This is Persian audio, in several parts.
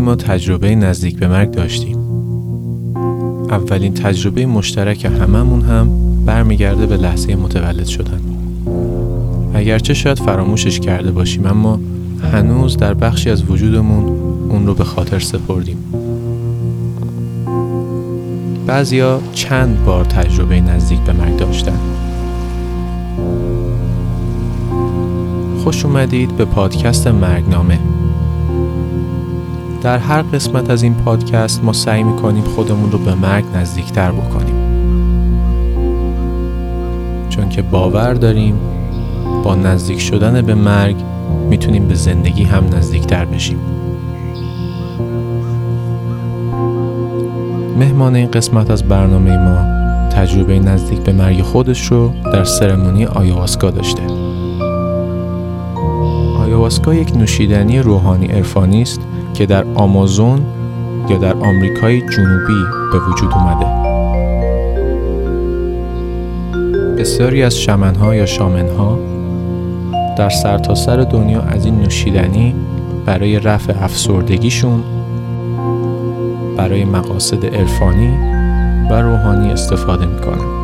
ما تجربه نزدیک به مرگ داشتیم. اولین تجربه مشترک هممون هم برمیگرده به لحظه متولد شدن. اگرچه شاید فراموشش کرده باشیم اما هنوز در بخشی از وجودمون اون رو به خاطر سپردیم. بعضیا چند بار تجربه نزدیک به مرگ داشتن. خوش اومدید به پادکست مرگنامه. در هر قسمت از این پادکست ما سعی می‌کنیم خودمون رو به مرگ نزدیکتر بکنیم. چون که باور داریم با نزدیک شدن به مرگ می‌تونیم به زندگی هم نزدیکتر بشیم. مهمان این قسمت از برنامه ما تجربه نزدیک به مرگ خودش رو در سرمونی آیواسکا داشته. آیواسکا یک نوشیدنی روحانی عرفانی است که در آمازون یا در آمریکای جنوبی به وجود اومده. بسیاری از شمنها یا شامنها در سرتاسر سر دنیا از این نوشیدنی برای رفع افسردگیشون برای مقاصد عرفانی و روحانی استفاده می‌کنن.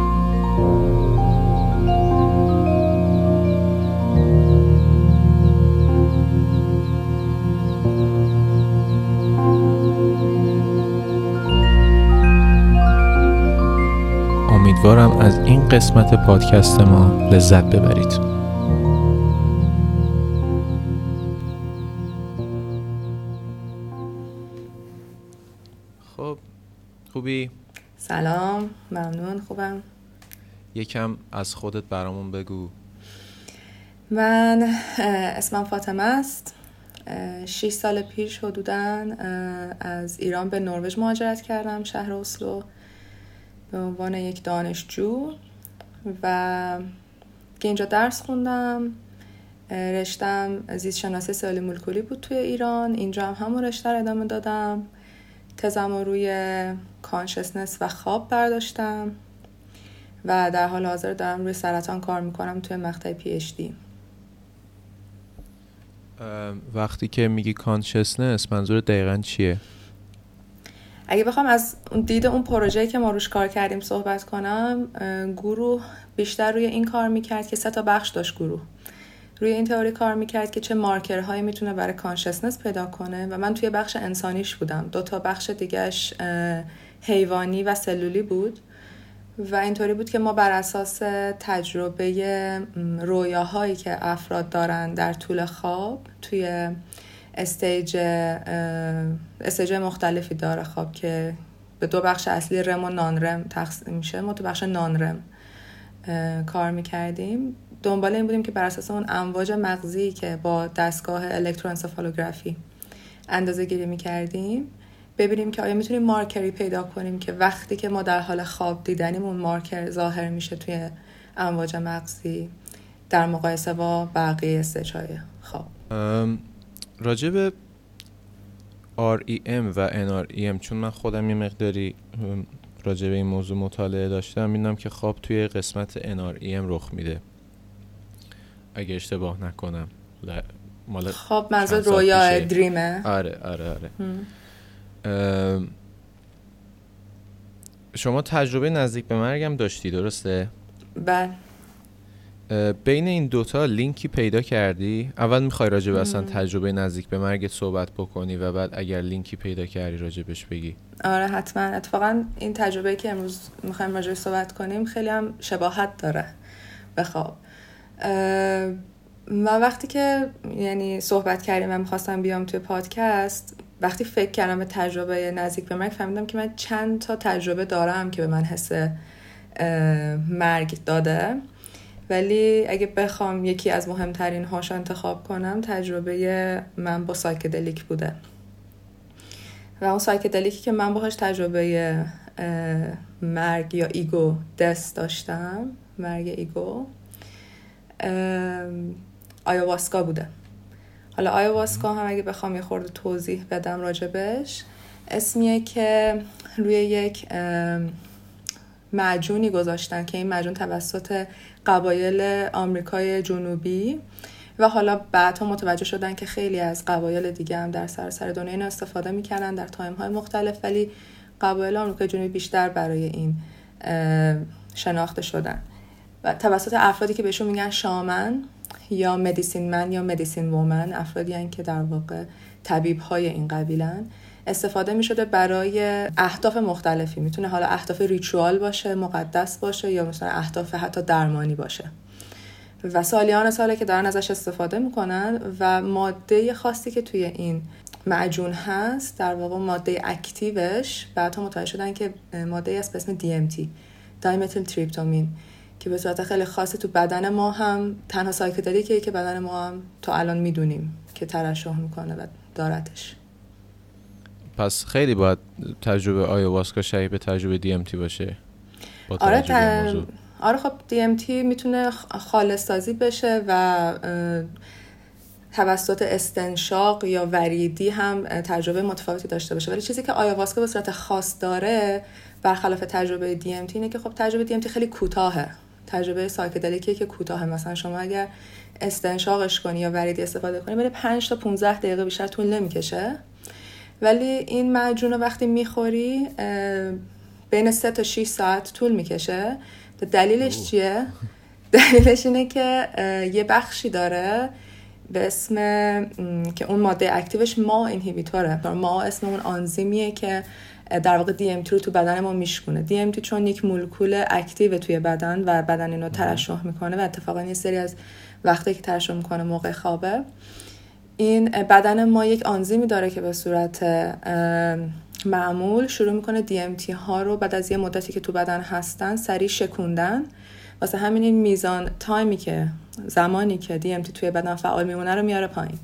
امیدوارم از این قسمت پادکست ما لذت ببرید. خب خوبی؟ سلام ممنون خوبم. یکم از خودت برامون بگو. من اسمم فاطمه است. 6 سال پیش حدودا از ایران به نروژ مهاجرت کردم شهر اسلو. به عنوان یک دانشجو و که اینجا درس خوندم رشتم زیست شناسی سلولی مولکولی بود توی ایران اینجا هم همون رشته رو ادامه دادم تزم روی consciousness و خواب برداشتم و در حال حاضر دارم روی سرطان کار می‌کنم توی مقطع PhD وقتی که میگی consciousness منظور دقیقا چیه؟ اگه بخوام از دید اون پروژه که ما روش کار کردیم صحبت کنم گروه بیشتر روی این کار می‌کرد که سه تا بخش داشت گروه. روی این تئوری کار می‌کرد که چه مارکرهایی می‌تونه برای کانشسنس پیدا کنه و من توی بخش انسانیش بودم. دو تا بخش دیگهش حیوانی و سلولی بود و اینطوری بود که ما بر اساس تجربه رویاهایی که افراد دارن در طول خواب توی stage stage مختلفی داره خواب که به دو بخش اصلی REM و non-REM تقسیم میشه. ما تو بخش non-REM کار می‌کردیم. دنبال این بودیم که بر اساس اون امواج مغزی که با دستگاه الکترونسفالوگرافی اندازه گیری می‌کردیم ببینیم که آیا می‌تونیم مارکری پیدا کنیم که وقتی که ما در حال خواب دیدنیم اون مارکر ظاهر میشه توی امواج مغزی در مقایسه با بقیه استیج های خواب. راجع به REM و NREM چون من خودم یه مقداری راجع به این موضوع مطالعه داشتم می‌دونم که خواب توی قسمت NREM رخ میده. اگه اشتباه نکنم. مال خواب منظور رویا دریمه آره آره آره. شما تجربه نزدیک به مرگم داشتی درسته؟ بله. بین این دوتا لینکی پیدا کردی؟ اول می‌خوای راجع به اصلا تجربه نزدیک به مرگ صحبت بکنی و بعد اگر لینکی پیدا کردی راجع بهش بگی. آره حتما. اتفاقا این تجربه که امروز می‌خوایم راجع صحبت کنیم خیلی هم شباهت داره. به خواب. و وقتی که یعنی صحبت کردیم و می‌خواستم بیام توی پادکست وقتی فکر کردم به تجربه نزدیک به مرگ فهمیدم که من چند تا تجربه دارم که به من حس مرگ داده. ولی اگه بخوام یکی از مهمترین هاش انتخاب کنم تجربه من با psychedelic بوده. و اون psychedelic ی که من باهاش تجربه مرگ یا ego death داشتم مرگ ego آیواسکا بوده. حالا آیواسکا هم اگه بخوام یه خورده توضیح بدم راجبش اسمیه که روی یک معجونی گذاشتن که این معجون توسط قبایل آمریکای جنوبی. و حالا بعدها متوجه شدن که خیلی از قبایل دیگه هم در سراسر دنیا اینو استفاده می‌کردن در time های مختلف ولی قبایل آمریکای جنوبی بیشتر برای این شناخته شدن. و توسط افرادی که بهشون میگن shaman یا medicine man یا medicine woman افرادی که در واقع طبیب های این قبیلن. استفاده می شده برای اهداف مختلفی. می‌تونه حالا اهداف ریچوال باشه مقدس باشه یا مثلا اهداف حتی درمانی باشه. و سالیان ساله که دارن ازش استفاده می‌کنن و ماده خاصی که توی این معجون هست در واقع ماده اکتیوش بعدها متوجه شدن که ماده است به اسم DMT دایمتیل تریپتامین که به صورت خیلی خاصی تو بدن ما هم تنها سایکدلیکه که بدن ما هم تا الان می‌دونیم که ترشح می‌کنه و دارتش. پس خیلی باید تجربه آیواسکا شبیه به تجربه DMT باشه. با آره ت... آره خب DMT می‌تونه خالص سازی بشه و توسط استنشاق یا وریدی هم تجربه متفاوتی داشته باشه. ولی چیزی که آیاواسکا به صورت خاص داره برخلاف تجربه DMT اینه که خب تجربه DMT خیلی کوتاهه. تجربه سایکدلیکی که کوتاه مثلا شما اگر استنشاقش کنی یا وریدی استفاده کنی بره 5 تا 15 دقیقه بیشتر طول نمی‌کشه. ولی این معجون رو وقتی می‌خوری بین 3 تا 6 ساعت طول می‌کشه. دلیلش چیه؟ دلیلش اینه که یه بخشی داره به اسم که اون ماده اکتیوش ما اینهیبیتوره. ما اسم اون آنزیمیه که در واقع DMT رو تو بدن ما میشکونه. DMT چون یک مولکول اکتیو توی بدن و بدن اینو ترشح می‌کنه و اتفاقا یه سری از وقتی که ترشح می‌کنه موقع خوابه. این بدن ما یک آنزیمی داره که به صورت معمول شروع می‌کنه DMT ها رو بعد از یه مدتی که تو بدن هستن سریع شکوندن. واسه همین این میزان تایمی که زمانی که DMT توی بدن فعال میمونه رو میاره پایین.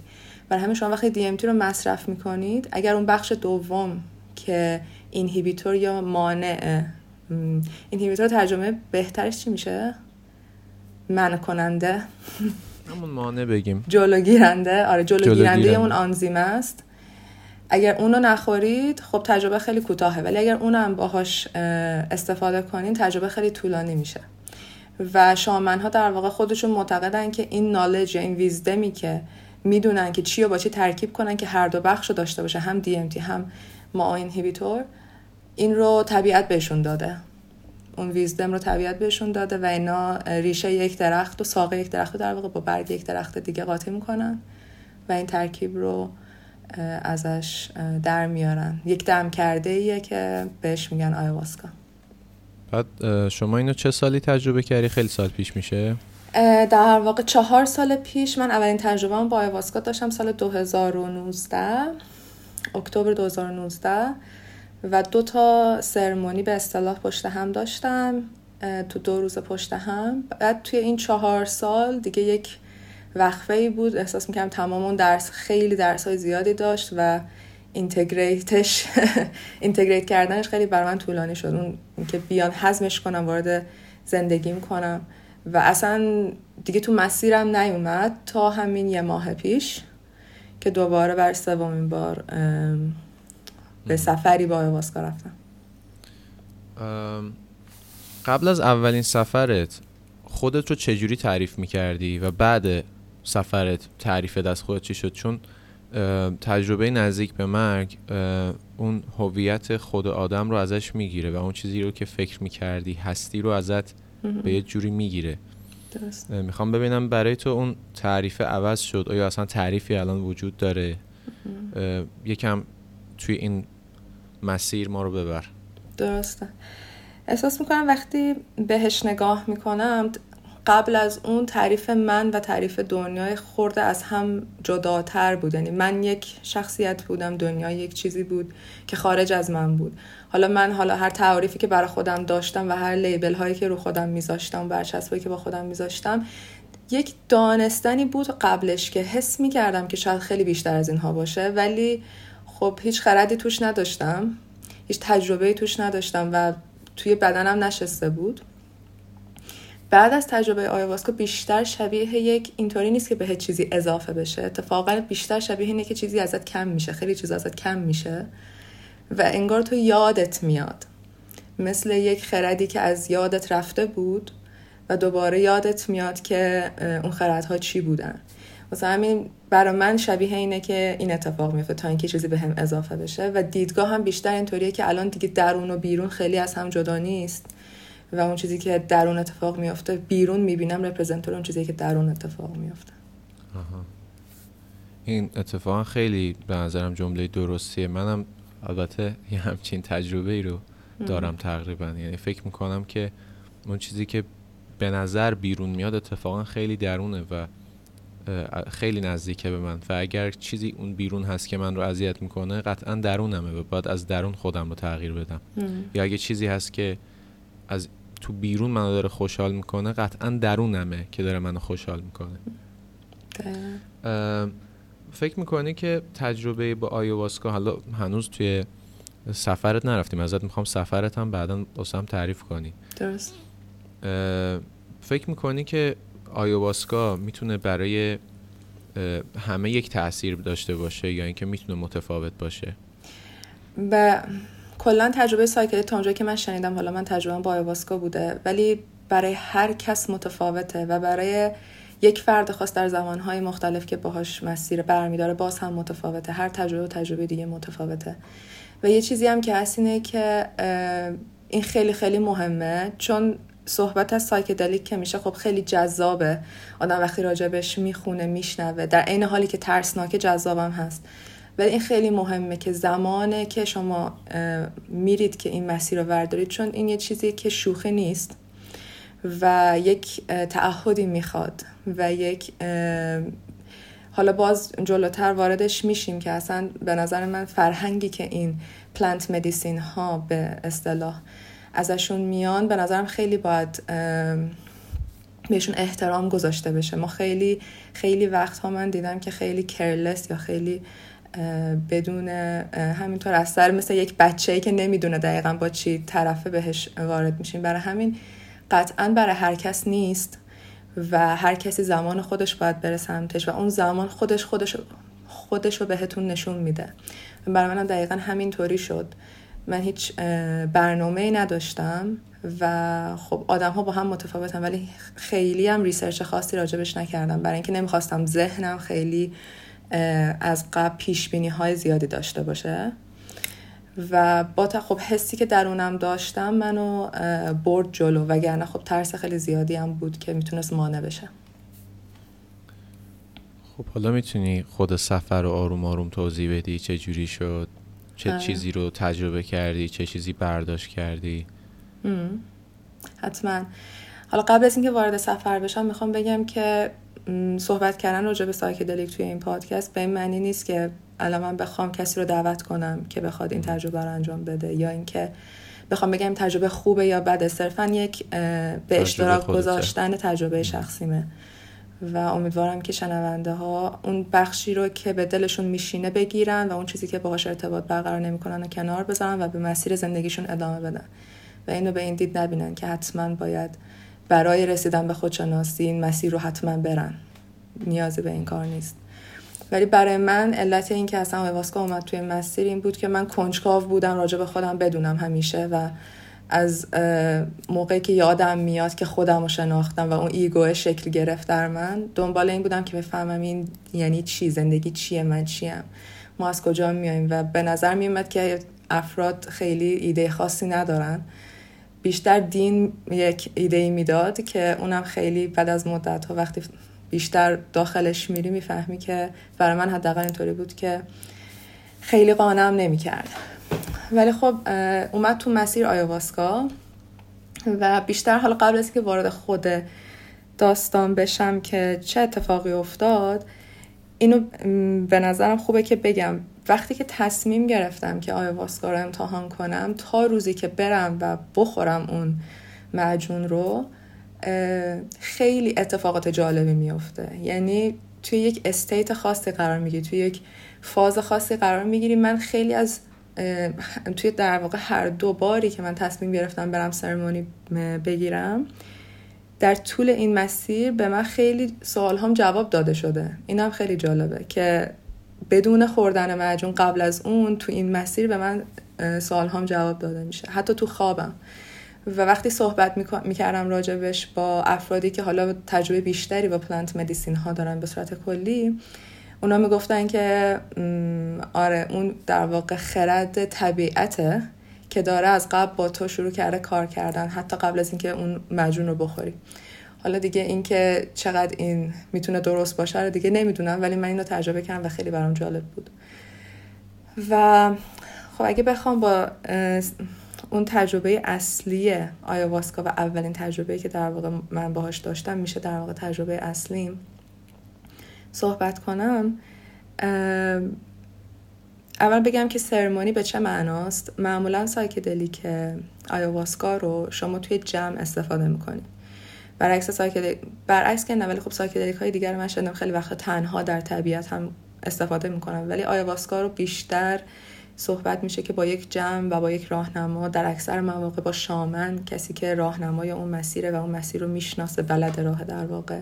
برای همین شما وقتی DMT رو مصرف می‌کنید اگر اون بخش دوم که اینهیبیتور یا مانع اینهیبیتور ترجمه بهترش چی میشه؟ منع کننده. همون مانع بگیم. جلوگیرنده آره جلوگیرنده اون آنزیم است. اگر اونو نخورید خب تجربه خیلی کوتاهه. ولی اگر اونو هم باهاش استفاده کنین تجربه خیلی طولانی میشه. و شامن ها در واقع خودشون معتقدن که این نالج یا این ویزدمی که می‌دونن که چی و با چی ترکیب کنن که هر دو بخش رو داشته باشه هم DMT هم ما اینهیبیتور این رو طبیعت بهشون داده. اون ویزدم رو طبیعت بهشون داده و اینا ریشه یک درخت و ساقه یک درخت رو در واقع با برگ یک درخت دیگه قاطی می‌کنن و این ترکیب رو ازش در میارن. یک دم کرده ایه که بهش میگن آیواسکا بعد شما اینو چه سالی تجربه کردی؟ خیلی سال پیش میشه. در واقع چهار سال پیش من اولین تجربه با آیواسکا داشتم سال 2019 اکتبر 2019 و دو تا سرمونی به اصطلاح پشت هم داشتم تو دو روز پشت هم. بعد توی این چهار سال دیگه یک وقفه ای بود. احساس می‌کنم تمام اون درس خیلی درس های زیادی داشت و اینتگریتش اینتگریت کردنش خیلی بر من طولانی شد. اون که بیان حزمش کنم وارد زندگیم کنم. و اصلا دیگه تو مسیرم نیومد تا همین یه ماه پیش که دوباره بر سومین بار به سفری با آیواسکا رفتم. قبل از اولین سفرت خودت رو چجوری تعریف می‌کردی و بعد سفرت تعریف دست خودت چی شد؟ چون تجربه نزدیک به مرگ اون هویت خود آدم رو ازش می‌گیره و اون چیزی رو که فکر می‌کردی هستی رو ازت به یه جوری می‌گیره. می‌خوام ببینم برای تو اون تعریف عوض شد. آیا اصلا تعریفی الان وجود داره؟ یکم توی این مسیر ما رو ببر. درسته. احساس می‌کنم وقتی بهش نگاه می‌کنم قبل از اون تعریف من و تعریف دنیای خورده از هم جداتر بود. یعنی من یک شخصیت بودم دنیا یک چیزی بود که خارج از من بود. حالا من حالا هر تعریفی که برای خودم داشتم و هر لیبل هایی که رو خودم میذاشتم برچسبایی که با خودم میذاشتم یک دانستنی بود قبلش که حس می‌کردم که شاید خیلی بیشتر از اینها باشه. ولی خب هیچ خردی توش نداشتم. هیچ تجربه توش نداشتم و توی بدنم نشسته بود. بعد از تجربه آیواسکا بیشتر شبیه یک اینطوری نیست که به چیزی اضافه بشه. اتفاقا بیشتر شبیه اینه که چیزی ازت کم میشه. خیلی چیز ازت کم میشه و انگار تو یادت میاد. مثل یک خردی که از یادت رفته بود و دوباره یادت میاد که اون خردها چی بودن. واسه همین برای من شبیه اینه که این اتفاق میفته تا اینکه چیزی به هم اضافه بشه و دیدگاه هم بیشتر اینطوریه که الان دیگه درون و بیرون خیلی از هم جدا نیست و اون چیزی که درون اتفاق میفته بیرون می‌بینم رپرزنتور اون چیزی که درون اتفاق میفته این اتفاقا خیلی به نظرم جمله درستیه. منم البته یه همچین تجربه ای رو دارم تقریبا. یعنی فکر می‌کنم که اون چیزی که به نظر بیرون میاد اتفاقا خیلی درونه و خیلی نزدیکه به من. و اگر چیزی اون بیرون هست که من رو اذیت می‌کنه قطعا درونمه. و باید از درون خودم رو تغییر بدم. یا اگه چیزی هست که از تو بیرون منو داره خوشحال می‌کنه قطعا درونمه که داره منو خوشحال می‌کنه. فکر می‌کنی که تجربه با آیواسکا حالا هنوز توی سفرت نرفتیم ازت می‌خوام سفرت هم بعدا هم تعریف کنی. درست. فکر می‌کنی که آیواسکا می‌تونه برای همه یک تاثیر داشته باشه یا اینکه می‌تونه متفاوت باشه؟ و کلا تجربه سایکل تا که من شنیدم حالا من تجربه با آیواسکا بوده ولی برای هر کس متفاوته و برای یک فرد خاص در زمانهای مختلف که باهاش مسیر برمیداره باز هم متفاوته. هر تجربه و تجربه دیگه متفاوته. و یه چیزی هم که هست اینه که این خیلی خیلی مهمه چون صحبت از سایکدلیک که میشه خب خیلی جذابه. آدم وقتی راجبش می‌خونه میشنوه. در عین حالی که ترسناک جذابم هست. ولی این خیلی مهمه که زمانه که شما میرید که این مسیر رو وردارید چون این یه چیزی که شوخی نیست و یک تعهدی می‌خواد و یک حالا باز جلوتر واردش میشیم که اصلا به نظر من فرهنگی که این پلانت مدیسین ها به اصطلاح ازشون میان به نظرم خیلی باید بهشون احترام گذاشته بشه. ما خیلی خیلی وقتها من دیدم که خیلی کرلس یا خیلی بدون همینطور از سر مثل یک بچه که نمی‌دونه دقیقا با چی طرفه بهش وارد میشیم. برای همین قطعا برای هر کس نیست و هر کسی زمان خودش باید بره سمتش و اون زمان خودش خودش خودش رو بهتون نشون میده. برای منم دقیقا همینطوری شد. من هیچ برنامه نداشتم و خب آدم ها با هم متفاوتن ولی خیلی هم ریسرچ خاصی راجبش نکردم. برای اینکه نمی‌خواستم ذهنم خیلی از قبل پیش بینی های زیادی داشته باشه. و با تا خب حسی که درونم داشتم منو برد جلو. وگرنه خب ترس خیلی زیادی هم بود که می‌تونست مانع بشه. خب حالا می‌تونی خود سفر رو آروم آروم توضیح بدی چه جوری شد؟ چه چیزی رو تجربه کردی چه چیزی برداشت کردی؟ حتما. حالا قبل از اینکه وارد سفر بشم می‌خوام بگم که صحبت کردن راجع به سایکدلیک توی این پادکست به این معنی نیست که الان من بخوام کسی رو دعوت کنم که بخواد این تجربه رو انجام بده یا اینکه بخوام بگم تجربه خوبه یا بده. صرفا یک به اشتراک گذاشتن تجربه شخصیمه. و امیدوارم که شنونده ها اون بخشی رو که به دلشون میشینه بگیرن و اون چیزی که باهاش ارتباط برقرار نمی‌کنن و کنار بذارن و به مسیر زندگیشون ادامه بدن. و اینو به این دید نبینن که حتما باید برای رسیدن به خودشناسی این مسیر رو حتما برن. نیازی به این کار نیست. ولی برای من علت این که اصلا واسکا اومد توی مسیر این بود که من کنجکاو بودم راجع به خودم بدونم همیشه و از موقعی که یادم میاد که خودم رو شناختم و اون ایگو شکل گرفت در من دنبال این بودم که بفهمم این یعنی چی زندگی چیه من چیم. ما از کجا میایم و به نظر میومد که افراد خیلی ایده خاصی ندارن. بیشتر دین یک ایده ای می‌داد که اونم خیلی بعد از مدت ها وقتی بیشتر داخلش میری می‌فهمی که برای من حداقل اینطوری بود که خیلی قانم نمی‌کرد. ولی خب اومد تو مسیر آیواسکا و بیشتر حالا قبل از که وارد خود داستان بشم که چه اتفاقی افتاد اینو به نظرم خوبه که بگم. وقتی که تصمیم گرفتم که آیواسکا رو امتحان کنم تا روزی که برم و بخورم اون معجون رو خیلی اتفاقات جالبی میفته یعنی توی یک استیت خاصی قرار می‌گیری توی یک فاز خاصی قرار می‌گیری. من خیلی از توی در واقع هر دو باری که من تصمیم گرفتم برم سرمونی بگیرم در طول این مسیر به من خیلی سوال هم جواب داده شده. این هم خیلی جالبه که بدون خوردن معجون قبل از اون تو این مسیر به من سوال هم جواب داده میشه. حتی تو خوابم. و وقتی صحبت می‌کردم راجبش با افرادی که حالا تجربه بیشتری با پلانت مدیسین ها دارن به صورت کلی اونا می‌گفتن که آره اون در واقع خرد طبیعته که داره از قبل با تو شروع کرده کار کردن حتی قبل از اینکه اون مجون رو بخوری. حالا دیگه اینکه چقدر این می‌تونه درست باشه رو دیگه نمی‌دونم ولی من اینو تجربه کردم و خیلی برام جالب بود. و خب اگه بخوام با اون تجربه اصلی آیاواسکا و اولین تجربه که در واقع من باهاش داشتم میشه در واقع تجربه اصلیم. صحبت کنم اول بگم که ceremony به چه معناست؟ معمولا psychedelic آیاواسکا رو شما توی جمع استفاده می‌کنید برعکس psychedelic برعکس که نه ولی خب psychedelic های دیگر من شده خیلی وقت تنها در طبیعت هم استفاده می‌کنم ولی آیاواسکا رو بیشتر صحبت میشه که با یک جمع و با یک راهنما در اکثر مواقع با shaman کسی که راهنمای اون مسیره و اون مسیر رو می‌شناسه بلد راه در واقع.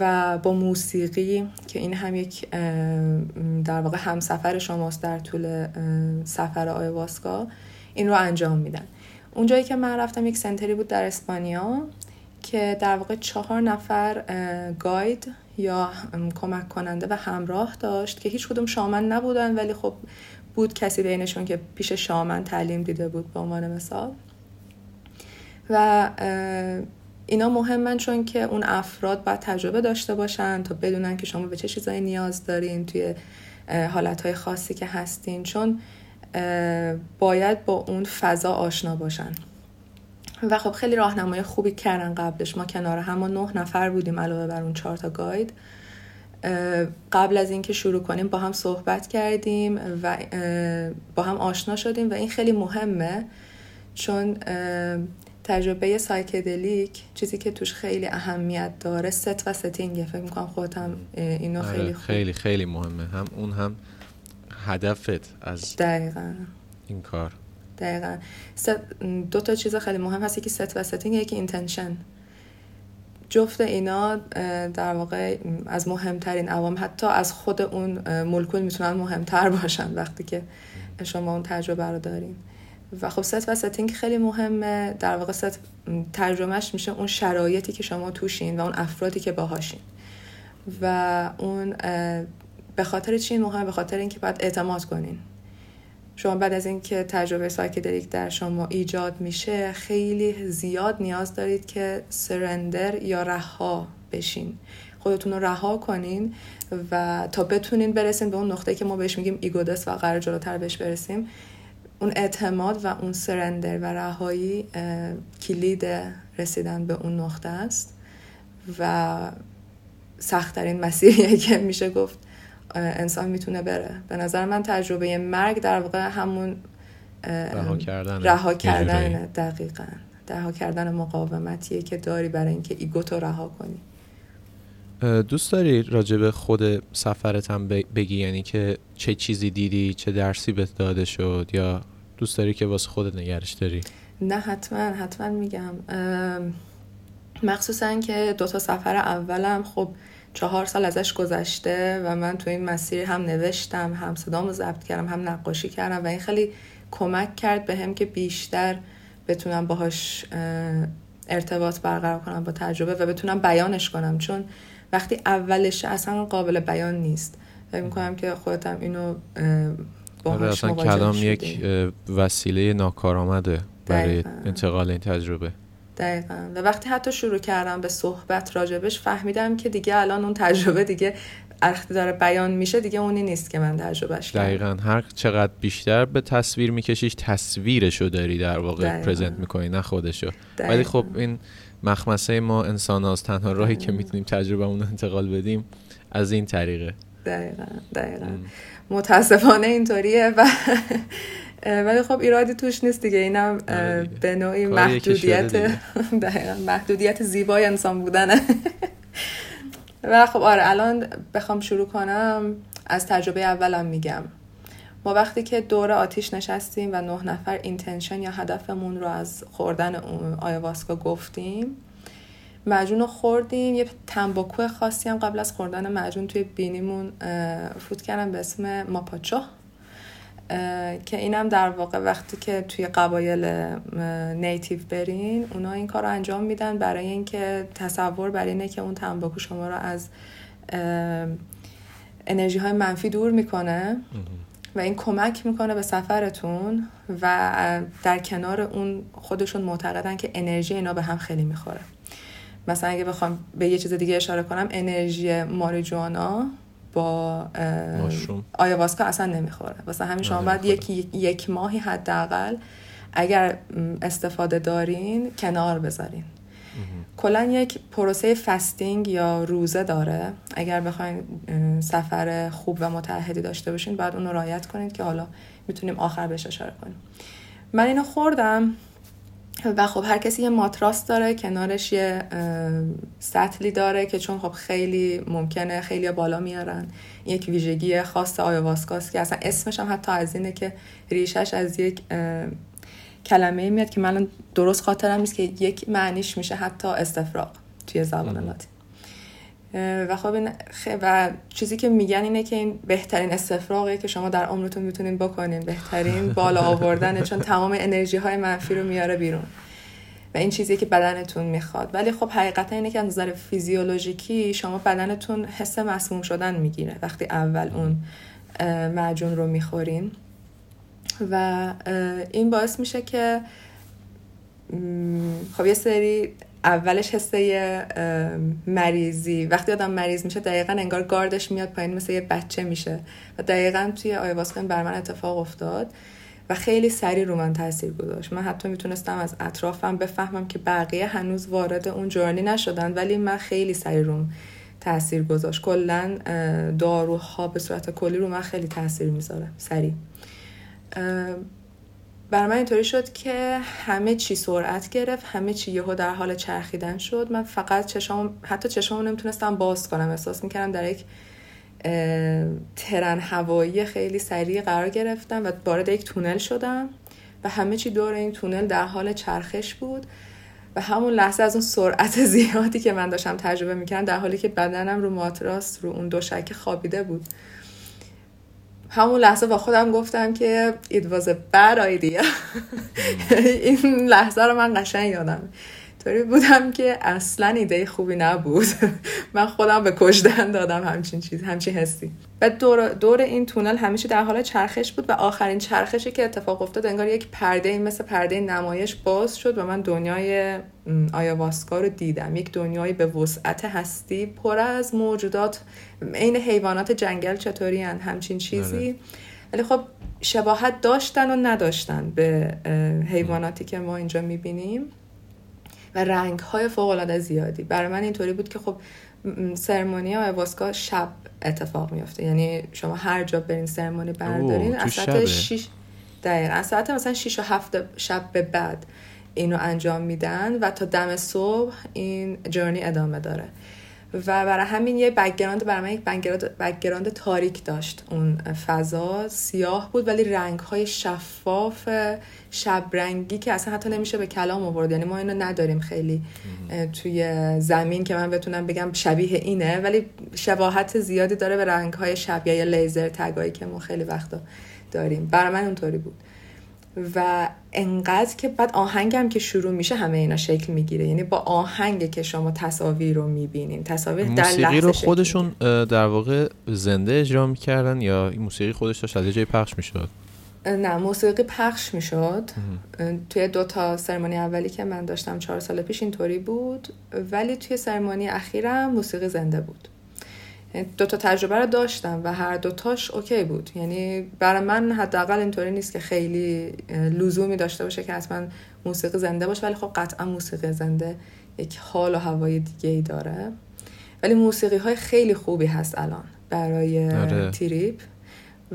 و با موسیقی که این هم یک در واقع همسفر شماست در طول سفر آیواسکا این رو انجام میدن. اونجایی که من رفتم یک سنتری بود در اسپانیا که در واقع چهار نفر گاید یا کمک کننده و همراه داشت که هیچ کدوم شامن نبودن ولی خب بود کسی بینشون که پیش شامن تعلیم دیده بود به عنوان مثال. و اینا مهمن چون که اون افراد باید تجربه داشته باشن تا بدونن که شما به چه چیزایی نیاز دارین توی حالتهای خاصی که هستین. چون باید با اون فضا آشنا باشن. و خب خیلی راهنمای خوبی کردن قبلش. ما کنار هم نه نفر بودیم علاوه بر اون چهار تا گاید. قبل از اینکه شروع کنیم با هم صحبت کردیم و با هم آشنا شدیم و این خیلی مهمه. چون تجربه psychedelic چیزی که توش خیلی اهمیت داره ست و setting ه فکر می‌کنم خودم اینو آره، خیلی خوب. خیلی خیلی مهمه. هم اون هم هدفت از دقیقا. این کار. دقیقا. دو تا چیز خیلی مهم هست. که ست و setting یکی intention. جفت اینا در واقع از مهمترین عوامل حتی از خود اون مولکول می‌تونن مهمتر باشن وقتی که شما اون تجربه رو دارین. و خب ست و setting خیلی مهمه در واقع ست ترجمهش میشه اون شرایطی که شما توشین و اون افرادی که باهاشین. و اون به خاطر چی مهمه؟ به خاطر اینکه باید اعتماد کنین. شما بعد از اینکه تجربه psychedelic در شما ایجاد میشه خیلی زیاد نیاز دارید که surrender یا رها بشین. خودتون رو رها کنین و تا بتونین برسین به اون نقطه که ما بهش میگیم ایگودس و قرار جلوتر بهش برسیم. اون اعتماد و اون سرندر و رهایی کلید رسیدن به اون نقطه است و سختترین مسیریه که میشه گفت انسان می‌تونه بره. به نظر من تجربه مرگ در واقع همون رها کردن رها کردن دقیقا. رها کردن مقاومتیه که داری برای اینکه ایگوتو رها کنی. دوست داری راجب خود سفرت هم بگی؟ یعنی که چه چیزی دیدی چه درسی بهت داده شد یا دوست داری که واسه خودت نگرش داری؟ نه حتما حتما میگم. مخصوصا که دو تا سفر اولم خب چهار سال ازش گذشته و من تو این مسیر هم نوشتم هم صدامو ضبط کردم هم نقاشی کردم و این خیلی کمک کرد به هم که بیشتر بتونم باهاش ارتباط برقرار کنم با تجربه و بتونم بیانش کنم. چون وقتی اولش اصلا قابل بیان نیست. فکر می‌کنم که خودتم اینو آره کلام یک وسیله ناکارآمده برای انتقال این تجربه. دقیقا. و وقتی حتی شروع کردم به صحبت راجبش فهمیدم که دیگه الان اون تجربه دیگه وقتی داره بیان میشه دیگه اونی نیست که من تجربهش کردم. دقیقا. هر چقدر بیشتر به تصویر میکشیش تصویرشو داری در واقع پرزنت می‌کنی نه خودشو. ولی خب این مخمسه ما انسان هاست تنها راهی که می‌تونیم تجربه اون انتقال بدیم از این طریقه. دقیقا. دقیقا. متاسفانه اینطوریه و ولی خب ایرادی توش نیست دیگه. اینم آره به نوعی محدودیت محدودیت زیبای انسان بودنه. و خب آره الان بخوام شروع کنم. از تجربه اولم میگم. ما وقتی که دور آتیش نشستیم و نه نفر اینتنشن یا هدفمون رو از خوردن آیواسکا گفتیم معجون رو خوردیم. یه تنباکو خاصی هم قبل از خوردن معجون توی بینیمون فوت کردم به اسم ماپاچو که اینم در واقع وقتی که توی قبایل نیتیو برین اونا این کار رو انجام میدن برای اینکه تصور بر اینه که اون تنباکو شما رو از انرژی های منفی دور می‌کنه و این کمک می‌کنه به سفرتون و در کنار اون خودشون معتقدن که انرژی اینا به هم خیلی می‌خوره. مثلا اگه بخوام به یه چیز دیگه اشاره کنم انرژی ماریجوانا با آیاواسکا اصلا نمی‌خوره. واسه همین شما باید یک, یک ماهی حداقل اگر استفاده دارین کنار بذارین. کلا یک پروسه فستینگ یا روزه داره. اگر بخواین سفر خوب و متحدی داشته باشین بعد اون رو رایت کنید که حالا می‌تونیم آخر بهش اشاره کنیم. من اینو خوردم. و خب هر کسی یه ماتراس داره کنارش یه سطلی داره که چون خب خیلی ممکنه خیلی بالا میارن. یک ویژگی خاص آیواسکاست که اصلا اسمش هم حتی از اینه که ریشش از یک کلمه میاد که من درست خاطرم نیست که یک معنیش میشه حتی استفراغ توی زبان لاتین. و خب این و چیزی که میگن اینه که این بهترین استفراغیه که شما در عمرتون می‌تونین بکنین بهترین بالا آوردنه چون تمام انرژی های منفی رو میاره بیرون. و این چیزی که بدنتون می‌خواد. ولی خب حقیقتا اینه که از نظر فیزیولوژیکی شما بدنتون حس مسموم شدن می‌گیره وقتی اول اون معجون رو می‌خورین. و این باعث میشه که خب یه سری اولش حسه مریضی. وقتی آدم مریض میشه دقیقا انگار گاردش میاد پایین مثل یه بچه میشه. و دقیقا توی آیواسکن بر من اتفاق افتاد و خیلی سریع رو من تاثیر گذاشت. من حتی می‌تونستم از اطرافم بفهمم که بقیه هنوز وارد اون جرنی نشدن ولی من خیلی سریع روم تاثیر گذاشت. کلا داروها به صورت کلی رو من خیلی تاثیر می‌ذاره. سریع. بر من اینطوری شد که همه چی سرعت گرفت همه چی یهو در حال چرخیدن شد. من فقط چشام حتی چشامو نمی‌تونستم باز کنم. احساس می‌کردم در یک ترن هوایی خیلی سریع قرار گرفتم و وارد یک تونل شدم و همه چی دور این تونل در حال چرخش بود و همون لحظه از اون سرعت زیادی که من داشتم تجربه می‌کردم در حالی که بدنم رو ماتراس رو اون دوشکه خوابیده بود. همون لحظه با خودم گفتم که it was a bad idea. این لحظه رو من قشنگ یادم طوری بودم که اصلا ایده خوبی نبود. من خودم به کشدن دادم همچین چیز همچین حسی. و دور, دور این تونل همیشه در حال چرخش بود و آخرین چرخشی که اتفاق افتاد انگار یک پرده مثل پرده نمایش باز شد و من دنیای آیاواسکا رو دیدم. یک دنیای به وسعت هستی پر از موجودات. عین حیوانات جنگل چطوری هن؟ همچین چیزی. آره. ولی خب شباهت داشتن و نداشتن به حیواناتی که ما اینجا می‌بینیم. و رنگ های فوق العاده زیادی. برای من اینطوری بود که خب سرمونی واسکا شب اتفاق میفته یعنی شما هر جا برین سرمونی بردارین از ساعت 6 دقیقا. از ساعت مثلا 6 و 7 شب به بعد اینو انجام میدن و تا دم صبح این جرنی ادامه داره. و برای همین یه background برای من یک background تاریک داشت اون فضا. سیاه بود ولی رنگ های شفاف شبرنگی که اصلا حتی نمیشه به کلام آورد. یعنی ما اینو نداریم خیلی توی زمین که من بتونم بگم شبیه اینه ولی شباهت زیادی داره به رنگ های شبیه یا laser tag هایی که ما خیلی وقتا داریم. برای من اونطوری بود. و انقدر که بعد آهنگم که شروع میشه همه اینا شکل می‌گیره. یعنی با آهنگ که شما تصاویر رو می‌بینین. تصاویر در موسیقی رو خودشون در واقع زنده اجرا می‌کردن یا موسیقی خودش داشت از جای پخش می‌شد؟ نه موسیقی پخش می‌شد. توی دو تا سرمانی اولی که من داشتم چهار سال پیش اینطوری بود ولی توی سرمانی اخیرم موسیقی زنده بود. دو تا تجربه رو داشتم و هر دوتاش اوکی بود. یعنی برای من حداقل اینطوری نیست که خیلی لزومی داشته باشه که اصلا موسیقی زنده باشه ولی خب قطعا موسیقی زنده یک حال و هوای دیگه ای داره. ولی موسیقی های خیلی خوبی هست الان برای آره. trip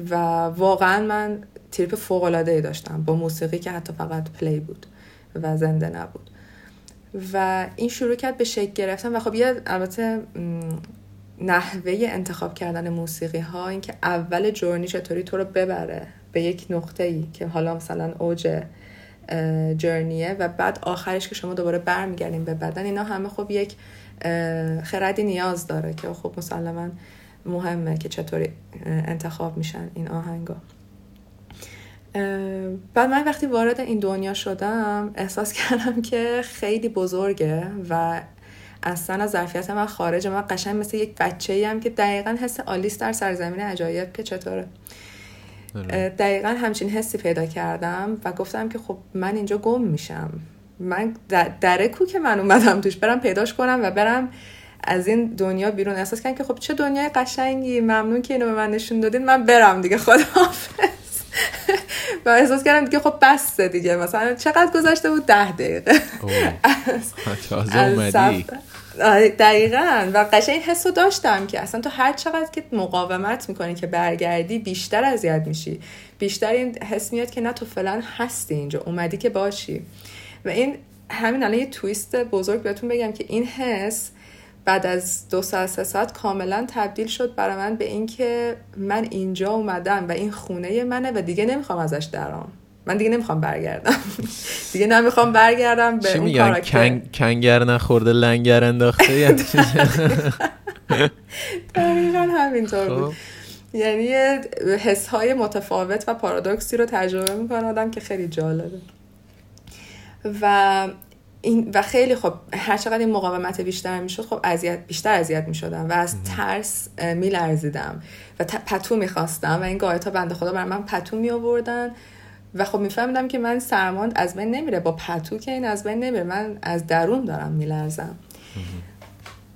و واقعا من trip فوق العاده داشتم با موسیقی که حتی فقط play بود و زنده نبود. و این شروع کرد به شکل گرفتن و خب یه البته نحوه انتخاب کردن موسیقی ها اینکه اول journey چطوری تو رو ببره به یک نقطه ای که حالا مثلا اوج جرنیه و بعد آخرش که شما دوباره برمیگردین به بدن اینا همه خب یک خردی نیاز داره که خب مسلما مهمه که چطوری انتخاب میشن این آهنگا. بعد من وقتی وارد این دنیا شدم احساس کردم که خیلی بزرگه و اصلا از ظرفیت من خارجه. من قشنگ مثل یک بچه هم که دقیقا حس آلیس در سرزمین عجایب که چطوره. دقیقا همچین حسی پیدا کردم و گفتم که خب من اینجا گم میشم. من دره کو که من اومدم توش برم پیداش کنم و برم از این دنیا بیرون. احساس کردم که خب چه دنیای قشنگی. ممنون که اینو به من نشون دادین. من برم دیگه. خداحافظ. و احساس کردم دیگه خب بسته دیگه. مثلا چقدر گذشته بود ده دقیقه. آره، دقیقا. و قشنگ این حس رو داشتم که اصلا تو هر چقدر که مقاومت می‌کنی که برگردی بیشتر اذیت میشی. بیشتر این حس میاد که نه تو فلان هستی اینجا. اومدی که باشی. و این همین الان یه تویست بزرگ بهتون بگم که این حس بعد از دو ساعت سه ساعت کاملا تبدیل شد برای من به اینکه من اینجا اومدم و این خونه منه و دیگه نمی‌خوام ازش درام. من دیگه نمی‌خوام برگردم. دیگه نمی‌خوام برگردم به اون کاراکتر. کنگر نخورده لنگر انداخته؟ یعنی دقیقا همینطور بود. خب. یعنی حس های متفاوت و پارادوکسی رو تجربه می‌کنه آدم که خیلی جالبه. و این و خیلی خب هر چقدر این مقاومت بیشتر می‌شد خب اذیت بیشتر اذیت می‌شدم و از ترس میلرزیدم و پتو می‌خواستم و این گایت ها بنده خدا بر من پتو می آوردن و خب میفهمیدم که من سرماند از بین نمیره. با پتو که این از بین نمیره. من از درون دارم میلرزم.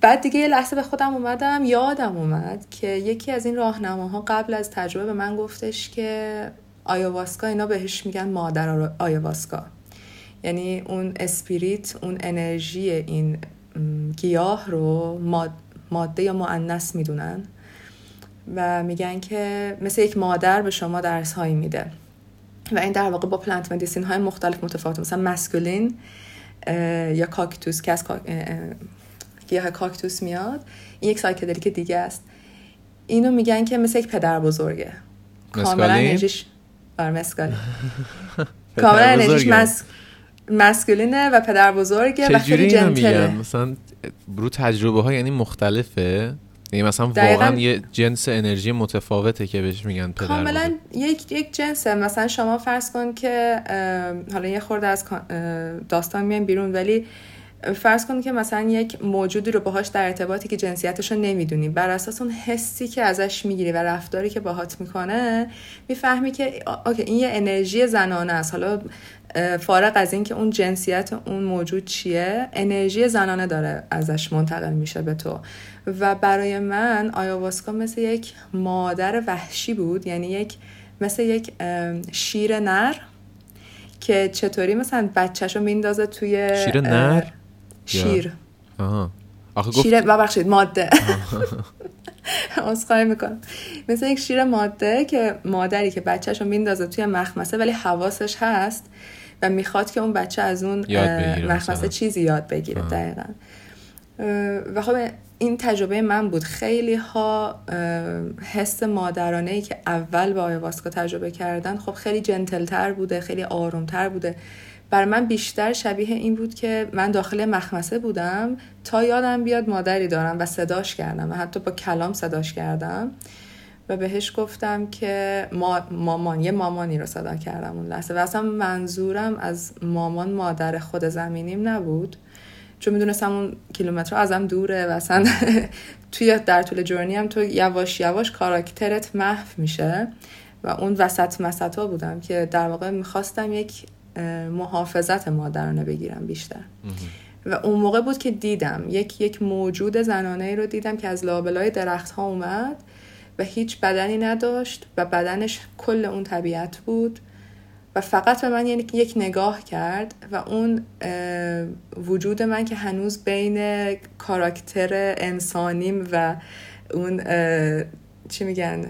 بعد دیگه یه لحظه به خودم اومدم یادم اومد که یکی از این راهنماها قبل از تجربه به من گفتش که آیاواسکا اینا بهش میگن مادر آیاواسکا. یعنی اون اسپریت اون انرژی این گیاه رو ماده یا معنس می‌دونن و میگن که مثل یک مادر به شما درس هایی میده. و این در واقع با پلانت مدیسین های مختلف متفاوت مثلا مسکولین یا کاکتوس که از گیاه کاکتوس میاد این یک سایکدلیک دیگه است. اینو میگن که مثل یک پدر بزرگه. کاملا انرژیش مسکالین کاملا انرژیش مسکولینه و پدر بزرگه و خیلی جنتله. مثلا برو تجربه ها یعنی مختلفه؟ یعنی مثلا واقعا یه جنس انرژی متفاوته که بهش میگن پدر کاملا یک یک جنسه. مثلا شما فرض کن که حالا یه خورده از داستان میان بیرون ولی فرض کن که مثلا یک موجودی رو باهاش در ارتباطی که جنسیتش رو نمی‌دونی بر اساس اون حسی که ازش می‌گیری و رفتاری که باهات می‌کنه می‌فهمی که اوکی این یه انرژی زنانه است. حالا فارغ از اینکه اون جنسیت اون موجود چیه انرژی زنانه داره ازش منتقل میشه به تو. و برای من آیاواسکا مثل یک مادر وحشی بود یعنی یک مثل یک شیر نر که چطوری مثلا بچهش رو میندازه توی شیر نر؟ شیر. آها. آخه گفت... شیر ببخشید ماده. خواهی می‌کنم. مثل یک شیر ماده که مادری که بچهش رو میندازه توی مخمسه ولی حواسش هست و می‌خواد که اون بچه از اون مخمسه چیزی یاد بگیره دقیقا. و خب این تجربه من بود. خیلی ها حس مادرانه ای که اول با آیواسکا تجربه کردن خب خیلی جنتلتر بوده خیلی آرومتر بوده. بر من بیشتر شبیه این بود که من داخل مخمسه بودم تا یادم بیاد مادری دارم و صداش کردم و حتی با کلام صداش کردم. و بهش گفتم که ما مامان یه مامانی رو صدا کردم اون لحظه. و اصلا منظورم از مامان مادر خود زمینیم نبود. چون می‌دونستم اون کیلومتر ازم دوره و اصلا توی در طول جورنی هم تو یواش یواش کاراکترت محو میشه. و اون وسط مسط ها بودم که در واقع می‌خواستم یک محافظت مادرانه بگیرم بیشتر. و اون موقع بود که دیدم. یک یک موجود زنانه ای رو دیدم که از لابلای درخت ها اومد. و هیچ بدنی نداشت و بدنش کل اون طبیعت بود و فقط به من یعنی یک نگاه کرد و اون وجود من که هنوز بین کاراکتر انسانیم و اون چی میگن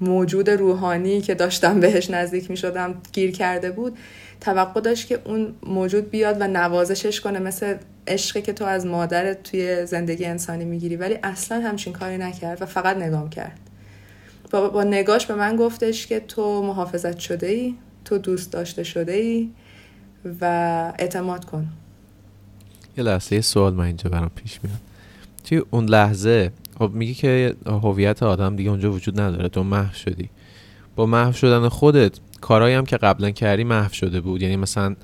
موجود روحانی که داشتم بهش نزدیک می شدم گیر کرده بود توقع داشت که اون موجود بیاد و نوازشش کنه مثل عشقی که تو از مادرت توی زندگی انسانی می‌گیری. ولی اصلا همچین کاری نکرد و فقط نگام کرد. با, با نگاش به من گفتش که تو محافظت شده ای تو دوست داشته شده ای و اعتماد کن. یه لحظه یه سوال من اینجا برام پیش میاد. توی اون لحظه خب میگی که هویت آدم دیگه اونجا وجود نداره تو محو شدی. با محو شدن خودت کارهایی هم که قبلا کردی محو شده بود. یعنی مثلا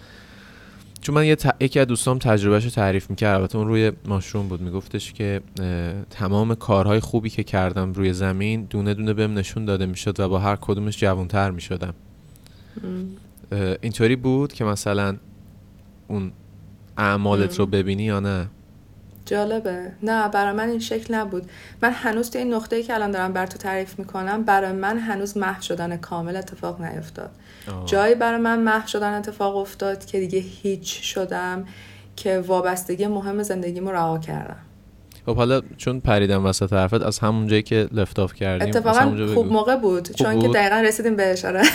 چون من یه ت... یکی از دوستام تجربهش رو تعریف می‌کرد. البته اون روی ماشروم بود. میگفتش که تمام کارهای خوبی که کردم روی زمین دونه دونه بهم نشون داده می‌شد و با هر کدومش جوانتر می‌شدم. اینطوری بود که مثلا اون اعمالت رو ببینی یا نه. جالبه. نه برای من این شکل نبود. من هنوز تو این نقطه ای که الان دارم بر تو تعریف می‌کنم برای من هنوز محو شدن کامل اتفاق نیفتاد. جایی برای من محو شدن اتفاق افتاد که دیگه هیچ شدم که وابستگی مهم زندگیمو رها کردم. خب حالا چون پریدم وسط حرفت از همون جایی که لفتاف کردیم اتفاقا خوب موقع بود. چون که دقیقا رسیدیم به اشاره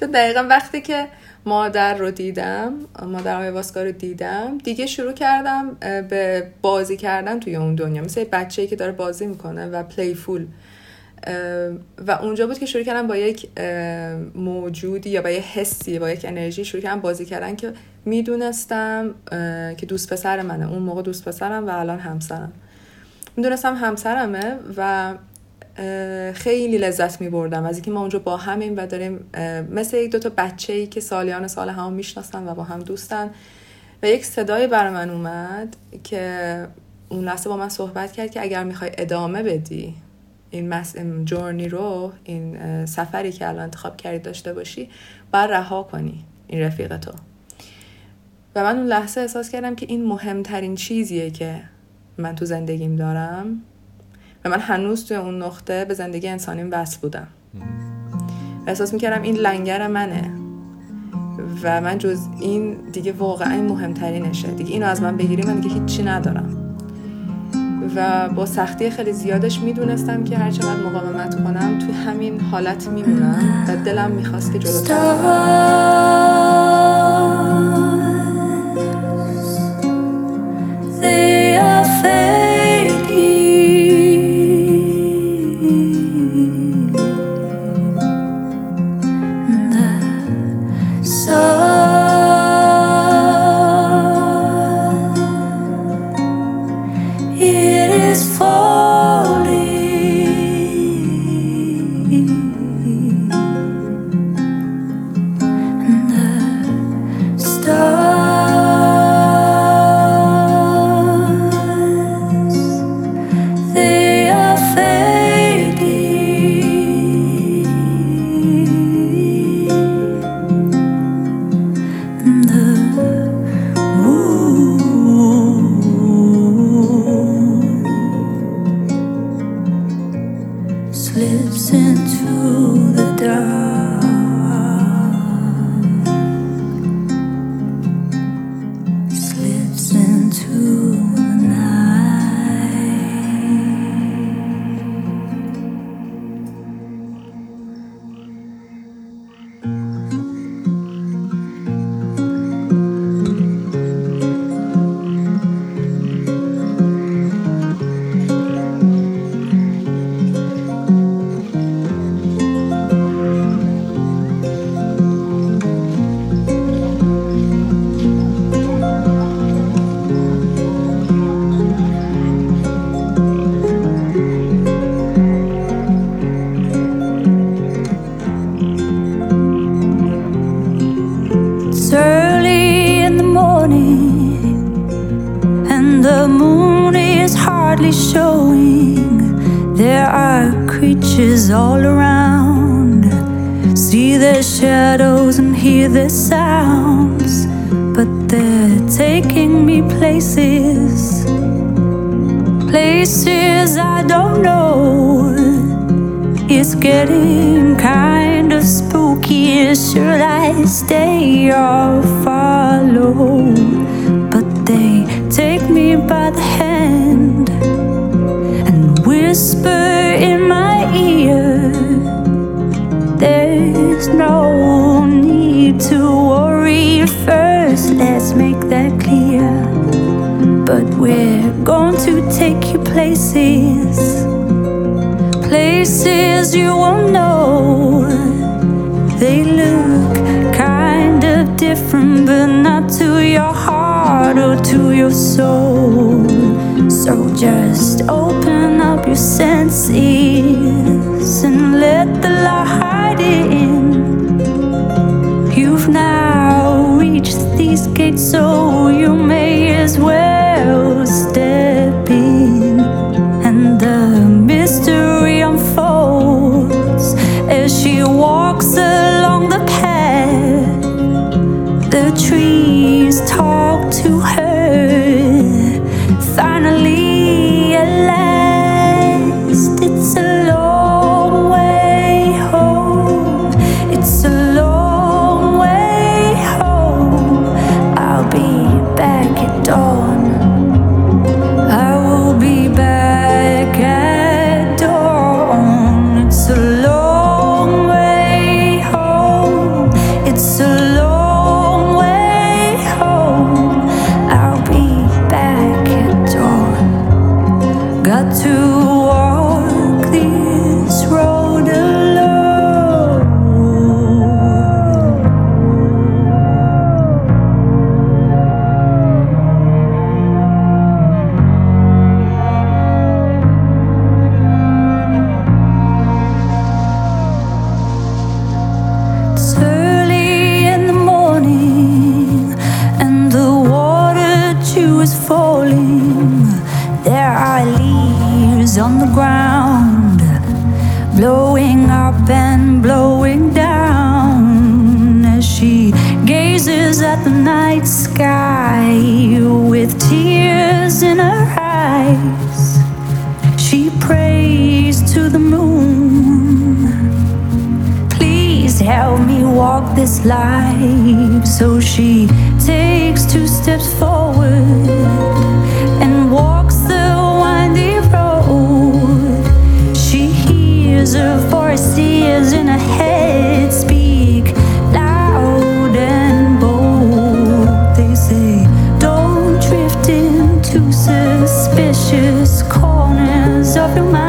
چون دقیقا وقتی که مادر رو دیدم مادر واسکا رو دیدم. دیگه شروع کردم به بازی کردن توی اون دنیا. مثل بچه‌ای که داره بازی می‌کنه و پلیفول و اونجا بود که شروع کردم با یک موجودی یا با یک حسی با یک انرژی شروع کردم بازی کردن که می‌دونستم که دوست پسر منه. اون موقع دوست پسرم و الان همسرم. می‌دونستم همسرمه و خیلی لذت می بردم از اینکه ما اونجا با همیم و داریم مثل یک دوتا بچه ای که سالیان سال هم می‌شناسن و با هم دوستن. و یک صدای بر من اومد که اون لحظه با من صحبت کرد که اگر می‌خوای ادامه بدی این مس... جورنی رو این سفری که الان انتخاب کردی داشته باشی باید رها کنی این رفیق تو. و من اون لحظه احساس کردم که این مهمترین چیزیه که من تو زندگیم دارم. و من هنوز توی اون نقطه به زندگی انسانیم وصل بودم. و احساس می‌کردم این لنگر منه. و من جز این دیگه واقعا مهمترینشه. دیگه اینو از من بگیری من دیگه هیچی ندارم. و با سختی خیلی زیادش می‌دونستم که هر چقدر مقاومت کنم توی همین حالت میمونم و دلم می‌خواست که جلوتر places, places I don't know. It's getting kind of spooky. Should I stay or follow? But they take me by the hand and whisper in my ear. There's no need to worry first, let's make that clear but we're going to take you places, places you won't know. They look kind of different, but not to your heart or to your soul. So just open up your senses and let the light in. You've now reached these gates, so you may as well. was falling. There are leaves on the ground, blowing up and blowing down as she gazes at the night sky with tears in her eyes. She prays to the moon. Please help me walk this life. So she takes two steps forward and walks the windy road. She hears a voice, sees in her head speak loud and bold. They say, Don't drift into suspicious corners of your mind.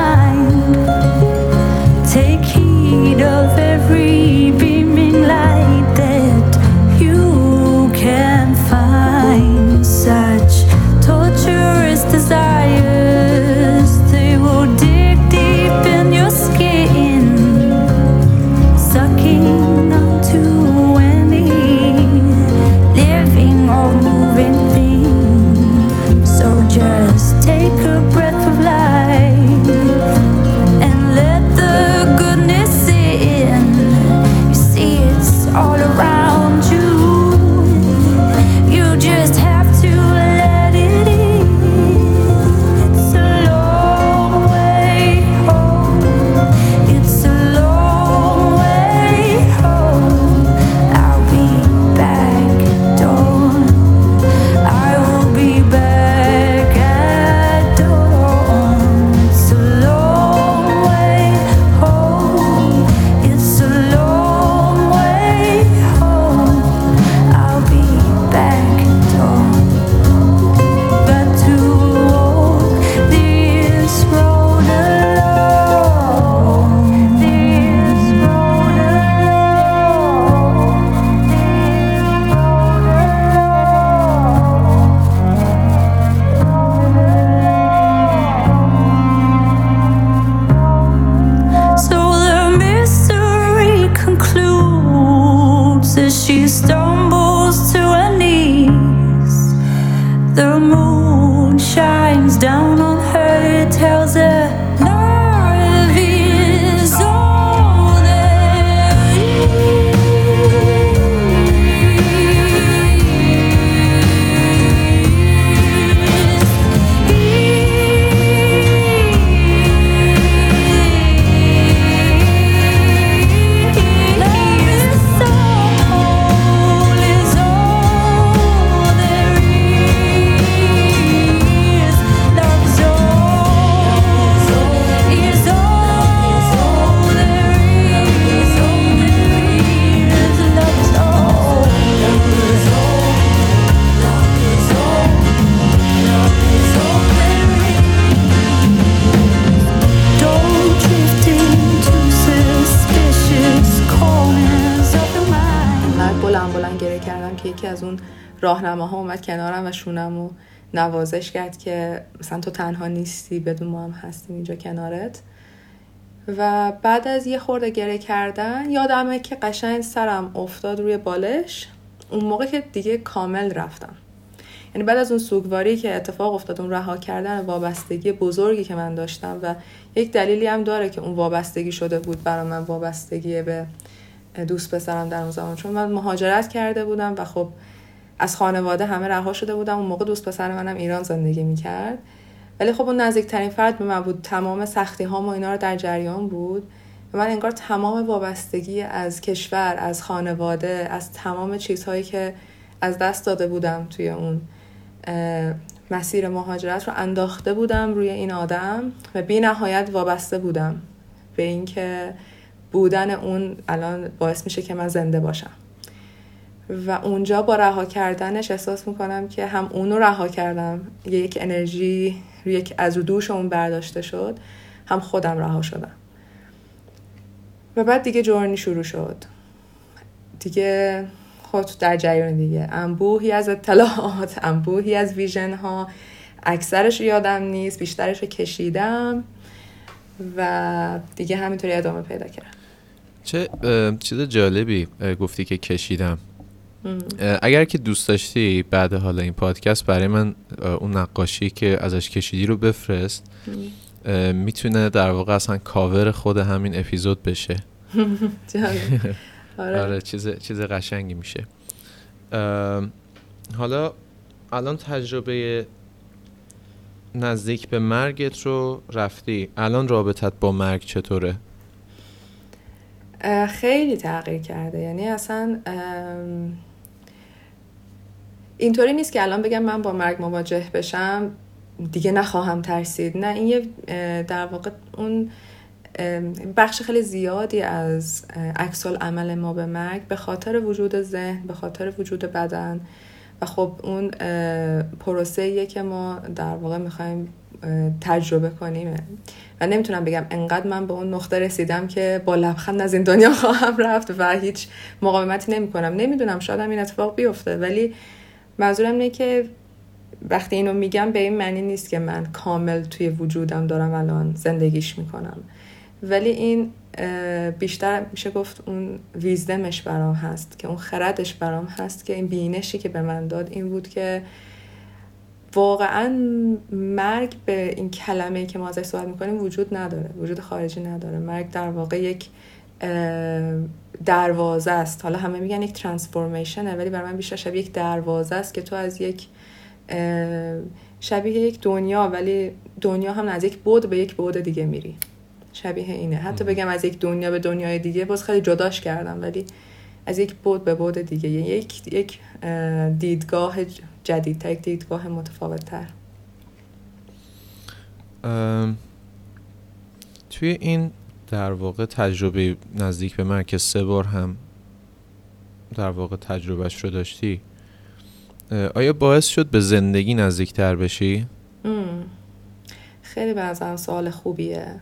اومد کنارم و شونم و نوازش کرد که مثلا تو تنها نیستی بدون ما هم هستیم اینجا کنارت. و بعد از یه خورده گره کردن یادمه که قشنگ سرم افتاد روی بالش. اون موقع که دیگه کامل رفتم. یعنی بعد از اون سوگواری که اتفاق افتاد اون رها کردن وابستگی بزرگی که من داشتم و یک دلیلی هم داره که اون وابستگی شده بود برای من وابستگی به دوست پسرم در اون زمان. چون من مهاجرت کرده بودم و خب از خانواده همه رها شده بودم. اون موقع دوست پسر منم ایران زندگی می‌کرد. ولی خب اون نزدیکترین فرد به من بود. تمام سختی ها و اینا رو در جریان بود. و من انگار تمام وابستگی از کشور از خانواده از تمام چیزهایی که از دست داده بودم توی اون مسیر مهاجرت رو انداخته بودم روی این آدم و بی نهایت وابسته بودم به اینکه بودن اون الان باعث میشه که من زنده باشم. و اونجا با رها کردنش احساس می‌کنم که هم اونو رها کردم. یک انرژی یک از رو دوش اون برداشته شد هم خودم رها شدم. و بعد دیگه جورنی شروع شد. دیگه خود در جریان دیگه. انبوهی از اطلاعات انبوهی از ویژن ها اکثرش یادم نیست بیشترش رو کشیدم و دیگه همینطوری ادامه پیدا کرد چه چیز جالبی گفتی که کشیدم. اگر که دوست داشتی بعد حالا این پادکست برای من اون نقاشی که ازش کشیدی رو بفرست. می‌تونه در واقع اصلا کاور خود همین اپیزود بشه. آره. آره چیز چیز قشنگی میشه. حالا الان تجربه نزدیک به مرگت رو رفتی. الان رابطت با مرگ چطوره؟ خیلی تغییر کرده. یعنی اصلا اینطوری نیست که الان بگم من با مرگ مواجه بشم دیگه نخواهم ترسید. نه این یه در واقع اون بخش خیلی زیادی از عکس عمل ما به مرگ به خاطر وجود ذهن به خاطر وجود بدن. و خب اون پروسه که ما در واقع می‌خوایم تجربه کنیم. و نمی‌تونم بگم انقدر من به اون نقطه رسیدم که با لبخند از این دنیا خواهم رفت و هیچ مقاومتی نمی کنم نمی‌دونم شاید این اتفاق بیفته ولی منظورم اینه که وقتی اینو میگم به این معنی نیست که من کامل توی وجودم دارم الان زندگیش می‌کنم. ولی این بیشتر میشه گفت اون ویزدمش برام هست که اون خردش برام هست که این بینشی که به من داد این بود که واقعا مرگ به این کلمه که ما ازش صحبت می‌کنیم وجود نداره وجود خارجی نداره. مرگ در واقع یک دروازه است. حالا همه میگن یک ترانسفورمیشنه ولی برای من بیشتر شبیه یک دروازه است که تو از یک شبیه یک دنیا ولی دنیا هم از یک بود به یک بود دیگه میری. شبیه اینه. حتی بگم از یک دنیا به دنیای دیگه باز خیلی جداش کردم ولی از یک بود به بود دیگه. یک یک اه، دیدگاه جدیدتر یک دیدگاه متفاوت تر توی این در واقع تجربه نزدیک به مرگ که سه بار هم در واقع تجربهش رو داشتی آیا باعث شد به زندگی نزدیکتر بشی؟ خیلی به نظرم سوال خوبیه.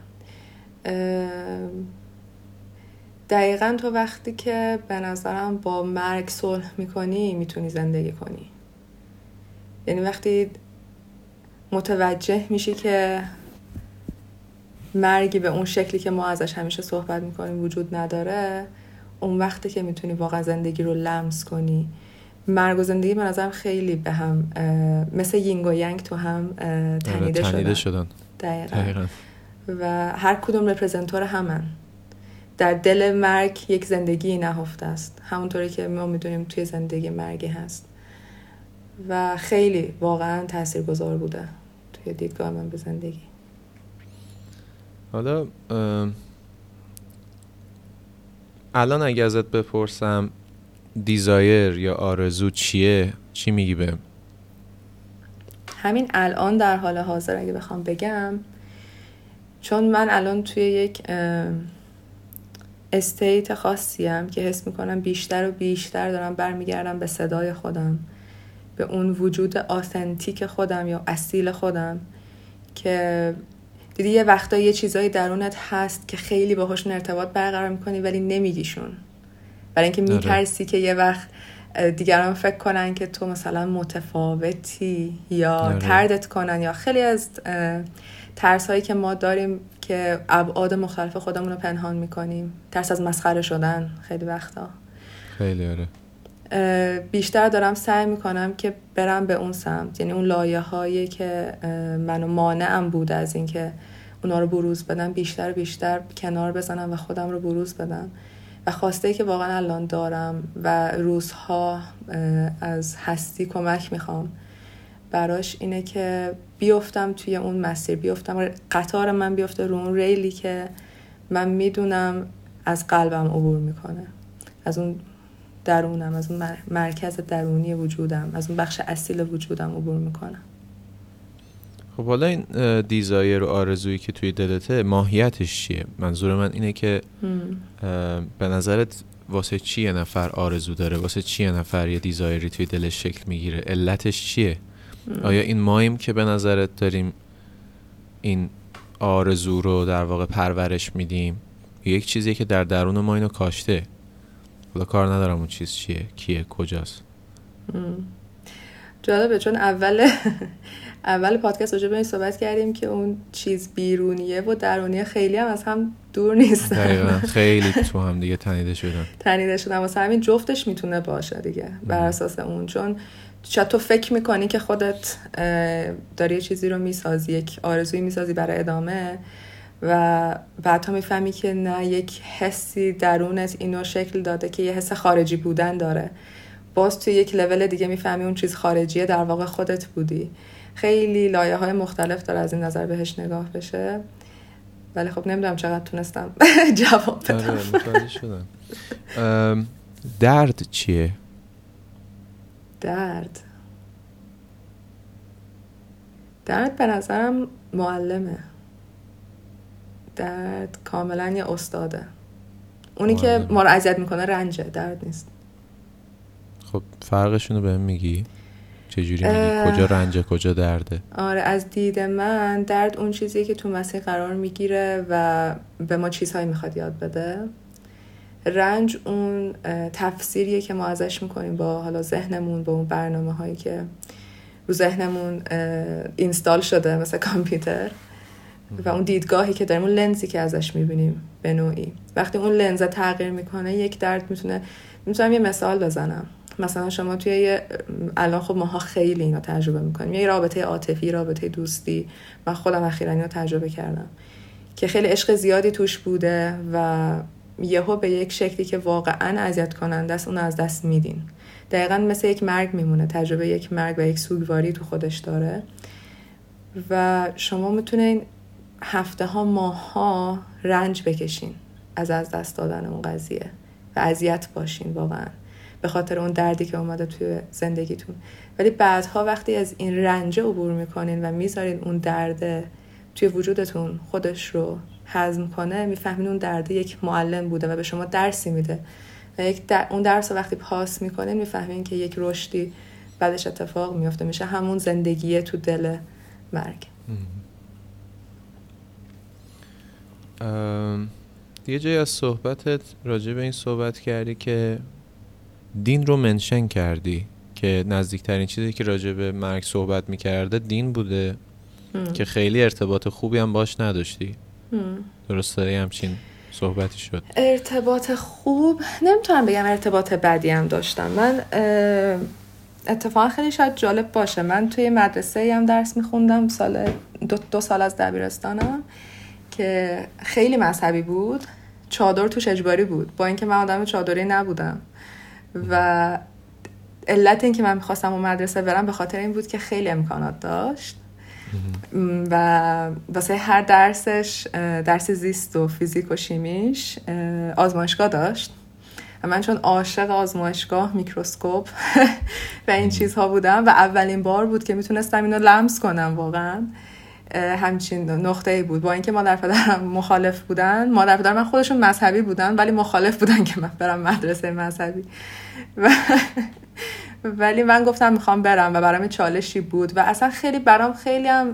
دقیقا تو وقتی که به نظرم با مرگ صلح می‌کنی می‌تونی زندگی کنی. یعنی وقتی متوجه میشی که مرگی به اون شکلی که ما ازش همیشه صحبت می‌کنیم وجود نداره اون وقتی که می‌تونی واقعا زندگی رو لمس کنی. مرگ و زندگی به نظرم خیلی به هم مثل یینگ و ینگ تو هم آره، تنیده, تنیده شدن. شدن. دقیقا. دقیقا. و هر کدوم رپرزنتور همن. در دل مرگ یک زندگی نهفته است. همونطوری که ما می‌دونیم توی زندگی مرگی هست. و خیلی واقعا تاثیرگذار بوده توی دیدگاه من به زندگی. حالا الان اگه ازت بپرسم دیزایر یا آرزو چیه؟ چی میگی بهم همین الان در حال حاضر اگه بخوام بگم چون من الان توی یک استیت خاصیم که حس می‌کنم بیشتر و بیشتر دارم برمیگردم به صدای خودم به اون وجود آثنتیک خودم یا اصیل خودم که دیدی یه وقتا یه چیزایی درونت هست که خیلی باهاشون ارتباط برقرار می‌کنی ولی نمیگیشون. برای اینکه آره. میترسی که یه وقت دیگران فکر کنن که تو مثلا متفاوتی یا آره. تردت کنن یا خیلی از ترس هایی که ما داریم که ابعاد مختلف خودمون رو پنهان می‌کنیم. ترس از مسخره شدن خیلی وقتا. خیلی آره. بیشتر دارم سعی می‌کنم که برم به اون سمت. یعنی اون لایه هایی که منو مانعم بود از اینکه اونا رو بروز بدم بیشتر بیشتر کنار بزنم و خودم رو بروز بدم. و خواسته ای که واقعا الان دارم و روزها از هستی کمک می‌خوام براش اینه که بیفتم توی اون مسیر بیفتم. قطار من بیفته رو اون ریلی که من می‌دونم از قلبم عبور می‌کنه. از اون درونم از اون مر- مرکز درونی وجودم از اون بخش اصیل وجودم عبور می‌کنم خب حالا این دیزایر و آرزویی که توی دلته ماهیتش چیه؟ منظور من اینه که به نظرت واسه چی یه نفر آرزو داره؟ واسه چی یه نفر یه دیزایری توی دلش شکل می‌گیره؟ علتش چیه؟ آیا این ماییم که به نظرت داریم این آرزو رو در واقع پرورش میدیم؟ یک چیزی که در درون ما اینو کاشته. حالا کار ندارم اون چیز چیه کیه کجاست. جالبه چون اول اول پادکست راجع به این صحبت کردیم که اون چیز بیرونیه و درونیه خیلی هم از هم دور نیستن خیلی تو هم دیگه تنیده شدن. تنیده شدن. واسه همین جفتش می‌تونه باشه دیگه بر اساس اون. چون شاید تو فکر می‌کنی که خودت داری یه چیزی رو می‌سازی یک آرزویی می‌سازی برای ادامه و بعد تا می‌فهمی که نه یک حسی درونت اینو شکل داده که یه حس خارجی بودن داره. باز توی یک لول دیگه می‌فهمی اون چیز خارجیه در واقع خودت بودی. خیلی لایه های مختلف داره از این نظر بهش نگاه بشه. ولی خب نمی‌دونم چقدر تونستم جواب آره بدم ام، درد چیه؟ درد. درد به نظرم معلمه. درد کاملا یه استاده. اونی که. ما رو اذیت می‌کنه رنجه درد نیست. خب فرقشون رو بهم میگی؟ چجوری میگی. کجا رنجه کجا درده؟ آره از دید من درد اون چیزیه که تو مسیر قرار می‌گیره و به ما چیزهایی می‌خواد یاد بده. رنج اون تفسیریه که ما ازش می‌کنیم با حالا ذهنمون با اون برنامه هایی که رو ذهنمون اینستال شده مثل کامپیوتر و اون دیدگاهی که داریم اون لنزی که ازش می‌بینیم به نوعی. وقتی اون لنز تغییر می‌کنه یک درد می‌تونه می‌تونم یه مثال بزنم. مثلا شما توی یه الان خب ماها خیلی اینا تجربه می‌کنیم. یه رابطه عاطفی رابطه دوستی. من خودم اخیرا اینو تجربه کردم. که خیلی عشق زیادی توش بوده و یهو به یک شکلی که واقعا اذیت کننده است اون از دست میدین. دقیقا مثل یک مرگ میمونه. تجربه یک مرگ و یک سوگواری تو خودش داره. و شما می‌تونین هفته ها ماه ها رنج بکشین از از دست دادن اون قضیه. و اذیت باشین واقعا. به خاطر اون دردی که اومده توی زندگیتون. ولی بعدها وقتی از این رنج عبور می‌کنین و می‌ذارین اون درد توی وجودتون خودش رو هضم کنه می‌فهمین اون درد یک معلم بوده و به شما درسی میده. و یک در... اون درس رو وقتی پاس می‌کنین می‌فهمین که یک رشدی بعدش اتفاق میفته میشه همون زندگی تو دل مرگ. یه جایی از صحبتت راجع به این صحبت کردی که دین رو منشن کردی که نزدیکترین چیزی که راجع به مرگ صحبت می‌کرده دین بوده. که خیلی ارتباط خوبی هم باش نداشتی. هم. درسته یه همچین صحبتی شد. ارتباط خوب؟ نمی‌تونم بگم ارتباط بدی هم داشتم. من اتفاقا خیلی شاید جالب باشه. من توی مدرسه هم درس میخوندم سال دو, دو سال از دبیرستانم که خیلی مذهبی بود. چادر توش اجباری بود. با اینکه من آدم چادری نبودم. و علت اینکه من می‌خواستم اون مدرسه برم به خاطر این بود که خیلی امکانات داشت. و واسه هر درسش درس زیست و فیزیک و شیمیش اه، آزمایشگاه داشت. و من چون عاشق آزمایشگاه میکروسکوپ و این چیزها بودم و اولین بار بود که می‌تونستم اینو لمس کنم واقعا. همچین نقطه ای بود. با اینکه مادر پدرم مخالف بودن مادر پدر من خودشون مذهبی بودن ولی مخالف بودن که من برم مدرسه مذهبی. و ولی من گفتم می‌خوام برم و برام چالشی بود و اصلا خیلی برام خیلی هم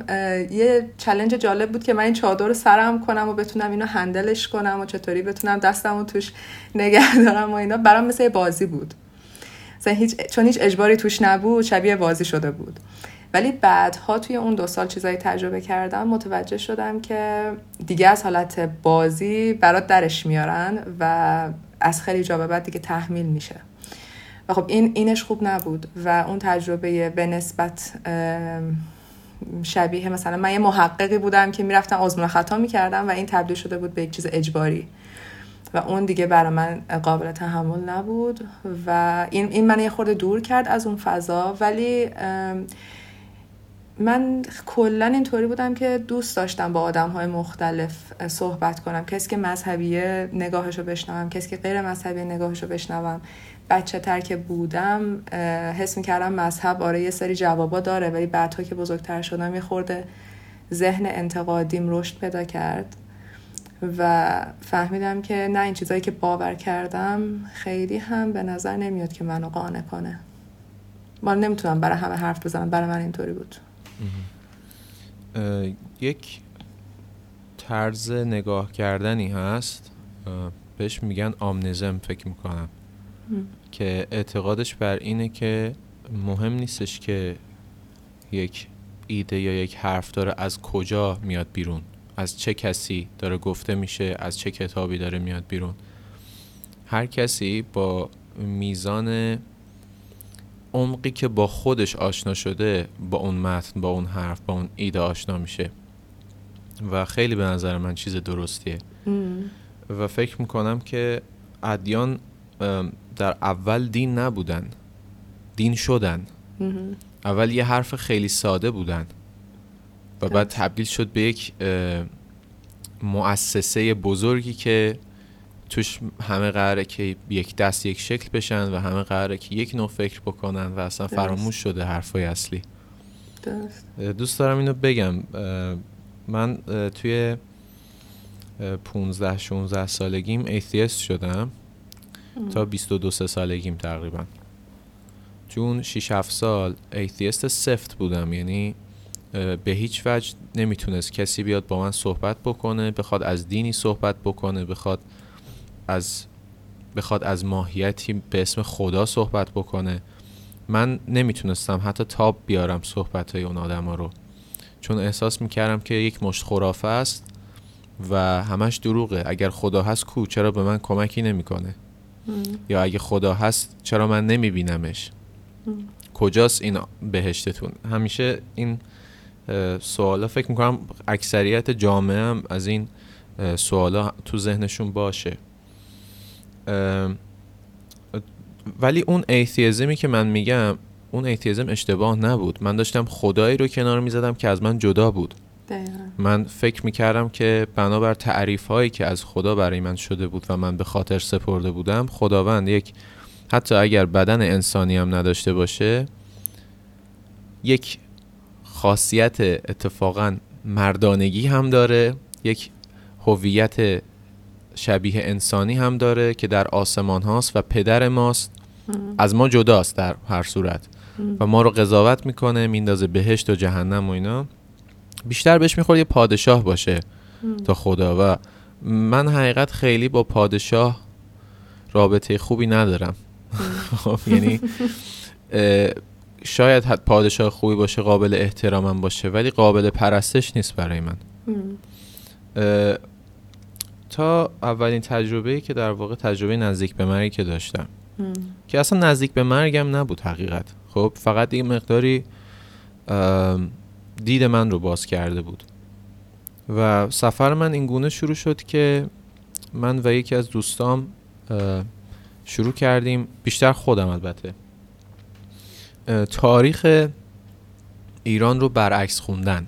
یه چلنج جالب بود که من این چادر رو سرم کنم و بتونم اینو هندلش کنم و چطوری بتونم دستم رو توش نگه دارم و اینا. برام مثل بازی بود. هیچ چون هیچ اجباری توش نبود شبیه بازی شده بود. ولی بعدها توی اون دو سال چیزایی تجربه کردم متوجه شدم که دیگه از حالت بازی برات درش میارن و از خیلی جا به بعد دیگه تحمیل میشه. و خب این اینش خوب نبود و اون تجربه به نسبت شبیه مثلا من یه محققی بودم که می‌رفتم آزمون خطا می‌کردم و این تبدیل شده بود به یک چیز اجباری. و اون دیگه برای من قابل تحمل نبود و این, این من یه خورده دور کرد از اون فضا ولی من کلا اینطوری بودم که دوست داشتم با آدم های مختلف صحبت کنم. کسی که مذهبیه نگاهش رو بشنوم کسی که غیر مذهبی نگاهش رو بشنوم. بچه تر که بودم حس می‌کردم مذهب آره یه سری جوابا داره ولی بعدها که بزرگتر شدم یه خورده ذهن انتقادیم رشد پیدا کرد و فهمیدم که نه این چیزایی که باور کردم خیلی هم به نظر نمیاد که منو قانع کنه. من نمی‌تونم برای همه حرف بزنم برای من اینطوری بود. یک طرز نگاه کردنی هست. بهش میگن آمنزم فکر می‌کنم. که اعتقادش بر اینه که مهم نیستش که یک ایده یا یک حرف داره از کجا میاد بیرون از چه کسی داره گفته میشه از چه کتابی داره میاد بیرون. هر کسی با میزان عمقی که با خودش آشنا شده با اون متن با اون حرف با اون ایده آشنا میشه. و خیلی به نظر من چیز درستیه. و فکر می‌کنم که ادیان در اول دین نبودن. دین شدن. اول یه حرف خیلی ساده بودن. و بعد تبدیل شد به یک مؤسسه بزرگی که توش همه قراره که یک دست یک شکل بشن و همه قراره که یک نوع فکر بکنن و اصلا. فراموش شده حرفای اصلی. دوست دارم اینو بگم. من توی اه، 15 16 سالگیم ایتیست شدم. تا 22 3 سالگیم تقریبا. چون 6 7 سال ایتیست سفت بودم. یعنی به هیچ وجه نمی‌تونست کسی بیاد با من صحبت بکنه بخواد از دینی صحبت بکنه بخواد از بخواد از ماهیتی به اسم خدا صحبت بکنه من نمی‌تونستم حتی تاب بیارم صحبت های اون آدم رو. چون احساس می‌کردم که یک مشت خرافه است و همش دروغه. اگر خدا هست کو چرا به من کمکی نمی‌کنه؟ یا اگه خدا هست چرا من نمیبینمش؟ کجاست این بهشتتون؟ همیشه این سوالا فکر می‌کنم اکثریت جامعه هم از این سوالا تو ذهنشون باشه. ولی اون ایتیزمی که من میگم اون ایتیزم اشتباه نبود. من داشتم خدایی رو کنار می‌زدم که از من جدا بود. دقیقا. من فکر می‌کردم که بنابر تعریف هایی که از خدا برای من شده بود و من به خاطر سپرده بودم خداوند یک حتی اگر بدن انسانی هم نداشته باشه یک خاصیت اتفاقا مردانگی هم داره یک هویت شبیه انسانی هم داره که در آسمان هاست و پدر ماست. از ما جداست در هر صورت. و ما رو قضاوت می‌کنه میندازه بهشت و جهنم و اینا. بیشتر بهش می‌خوره یه پادشاه باشه تا خدا. و من حقیقت خیلی با پادشاه رابطه خوبی ندارم. خب، یعنی شاید حد پادشاه خوبی باشه قابل احترامم باشه ولی قابل پرستش نیست برای من. تا اولین تجربه که در واقع تجربه نزدیک به مرگی که داشتم. که اصلا نزدیک به مرگم نبود حقیقت. خب فقط یه مقداری دید من رو باز کرده بود. و سفر من این گونه شروع شد که من و یکی از دوستام شروع کردیم. بیشتر خودم البته. تاریخ ایران رو برعکس خوندن.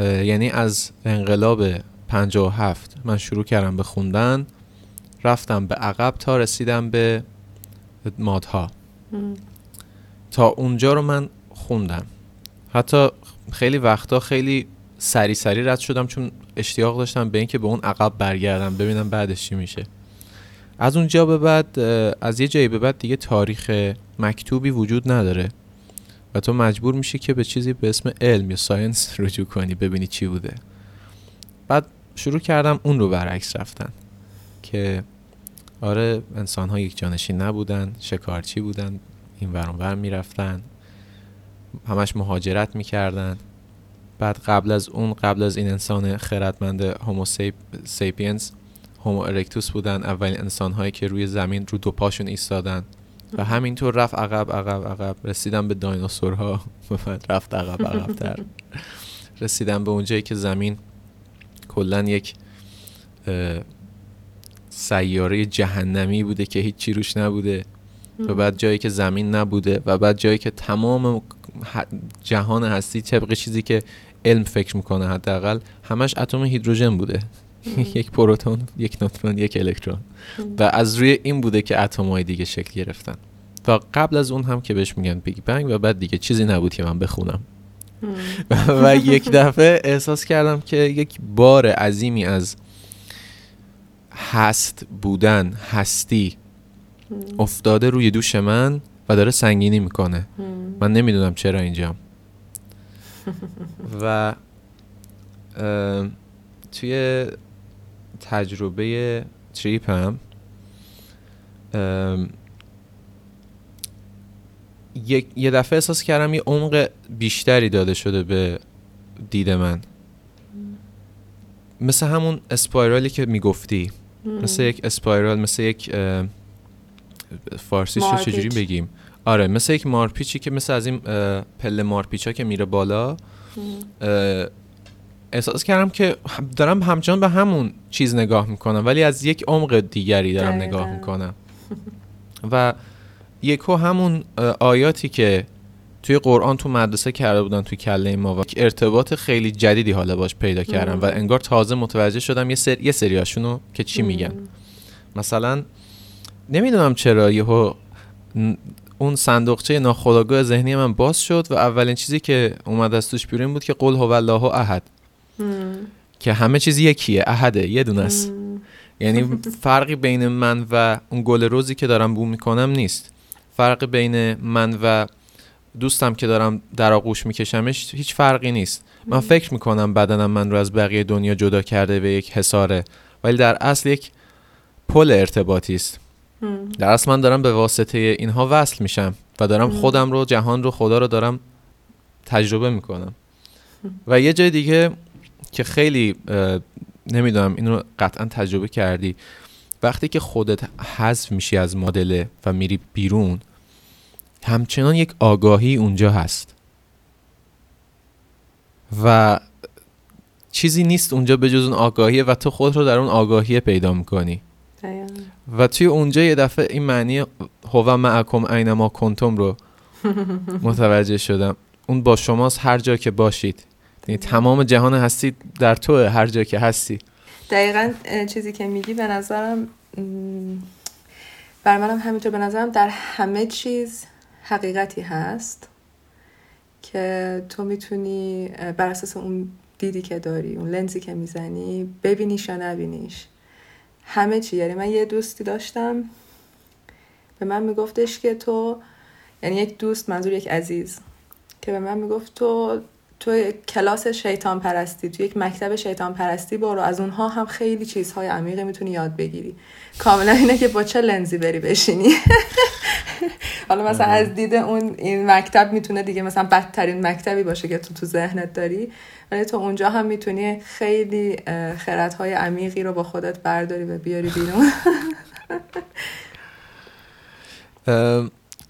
یعنی از انقلاب 57 من شروع کردم به خوندن رفتم به عقب تا رسیدم به مادها. تا اونجا رو من خوندم. حتی خیلی وقتا خیلی سری سری رد شدم چون اشتیاق داشتم به اینکه به اون عقب برگردم ببینم بعدش چی میشه. از اونجا به بعد از یه جایی به بعد دیگه تاریخ مکتوبی وجود نداره و تو مجبور میشی که به چیزی به اسم علم یا ساینس رجوع کنی ببینی چی بوده. شروع کردم اون رو برعکس رفتن که آره انسان ها یک جانشین نبودن شکارچی بودن این ور اون ور می‌رفتن همش مهاجرت می‌کردن. بعد قبل از اون قبل از این انسان خردمند هومو سیپینز هومو ارکتوس بودن اولین انسان هایی که روی زمین رو دو پاشون ایستادن. و همینطور رفت عقب عقب عقب. رسیدن به دایناسورها. رفت عقب عقب تر رسیدن به اونجایی که زمین کلا یک سیاره جهنمی بوده که هیچی روش نبوده و بعد جایی که زمین نبوده و بعد جایی که تمام جهان هستی طبق چیزی که علم فکر می‌کنه حداقل همش اتم هیدروژن بوده. یک پروتون یک نوترون یک الکترون. و از روی این بوده که اتم های دیگه شکل گرفتن. و قبل از اون هم که بهش میگن Big Bang و بعد دیگه چیزی نبود که من بخونم. و یک دفعه احساس کردم که یک بار عظیمی از هست بودن هستی افتاده روی دوش من و داره سنگینی می‌کنه. من نمی‌دونم چرا اینجام. و توی تجربه تریپ هم یک- یه دفعه احساس کردم یه عمق بیشتری داده شده به دید من. مثل همون اسپایرالی که می‌گفتی. مثل یک اسپایرال مثل یک فارسیش رو. چجوری بگیم؟ آره مثل یک مارپیچی که مثل از این پله مارپیچ ها که میره بالا. احساس کردم که دارم همچنان به همون چیز نگاه می‌کنم ولی از یک عمق دیگری دارم. نگاه می‌کنم. و یکو همون آیاتی که توی قرآن تو مدرسه کرده بودن توی کله ما و ارتباط خیلی جدیدی حالا باش پیدا کردم و انگار تازه متوجه شدم یه سری یه سریاشونو که چی میگن. مثلا نمی‌دونم چرا یهو اون صندوقچه ناخودآگاه ذهنی من باز شد و اولین چیزی که اومد از توش بیرون بود که قل هو الله احد. که همه چیز یکیه احده یه دونه است. یعنی فرقی بین من و اون گل روزی که دارم بو می‌کنم نیست. فرق بین من و دوستم که دارم در آغوش میکشمش هیچ فرقی نیست. من فکر می‌کنم بدنم من رو از بقیه دنیا جدا کرده به یک حساره ولی در اصل یک پل ارتباطی است. در اصل من دارم به واسطه اینها وصل میشم و دارم خودم رو جهان رو خدا رو دارم تجربه می‌کنم. و یه جای دیگه که خیلی نمی‌دونم اینو قطعا تجربه کردی. وقتی که خودت حذف میشی از مدل و میری بیرون همچنان یک آگاهی اونجا هست. و چیزی نیست اونجا به جز اون آگاهیه و تو خود رو در اون آگاهی پیدا می‌کنی. و توی اونجا یه دفعه این معنی هو معکم اینما کنتم رو متوجه شدم. اون با شماست هر جا که باشید. یعنی تمام جهان هستی در تو هر جا که هستی. دقیقا چیزی که میگی به نظرم بر منم همینطور. به نظرم در همه چیز حقیقتی هست که تو می‌تونی بر اساس اون دیدی که داری اون لنزی که می‌زنی ببینیش یا نبینیش. همه چی. یعنی من یه دوستی داشتم به من میگفتش که تو یعنی یک دوست منظور یک عزیز که به من می‌گفت تو تو کلاس شیطان پرستی تو یک مکتب شیطان پرستی برو. از اونها هم خیلی چیزهای عمیقی می‌تونی یاد بگیری. کاملا اینه که با چه لنزی بری بشینی. حالا مثلا از دید اون این مکتب می‌تونه دیگه مثلا بدترین مکتبی باشه که تو تو ذهنت داری. ولی تو اونجا هم می‌تونی خیلی خردهای عمیقی رو با خودت برداری و بیاری بیرون.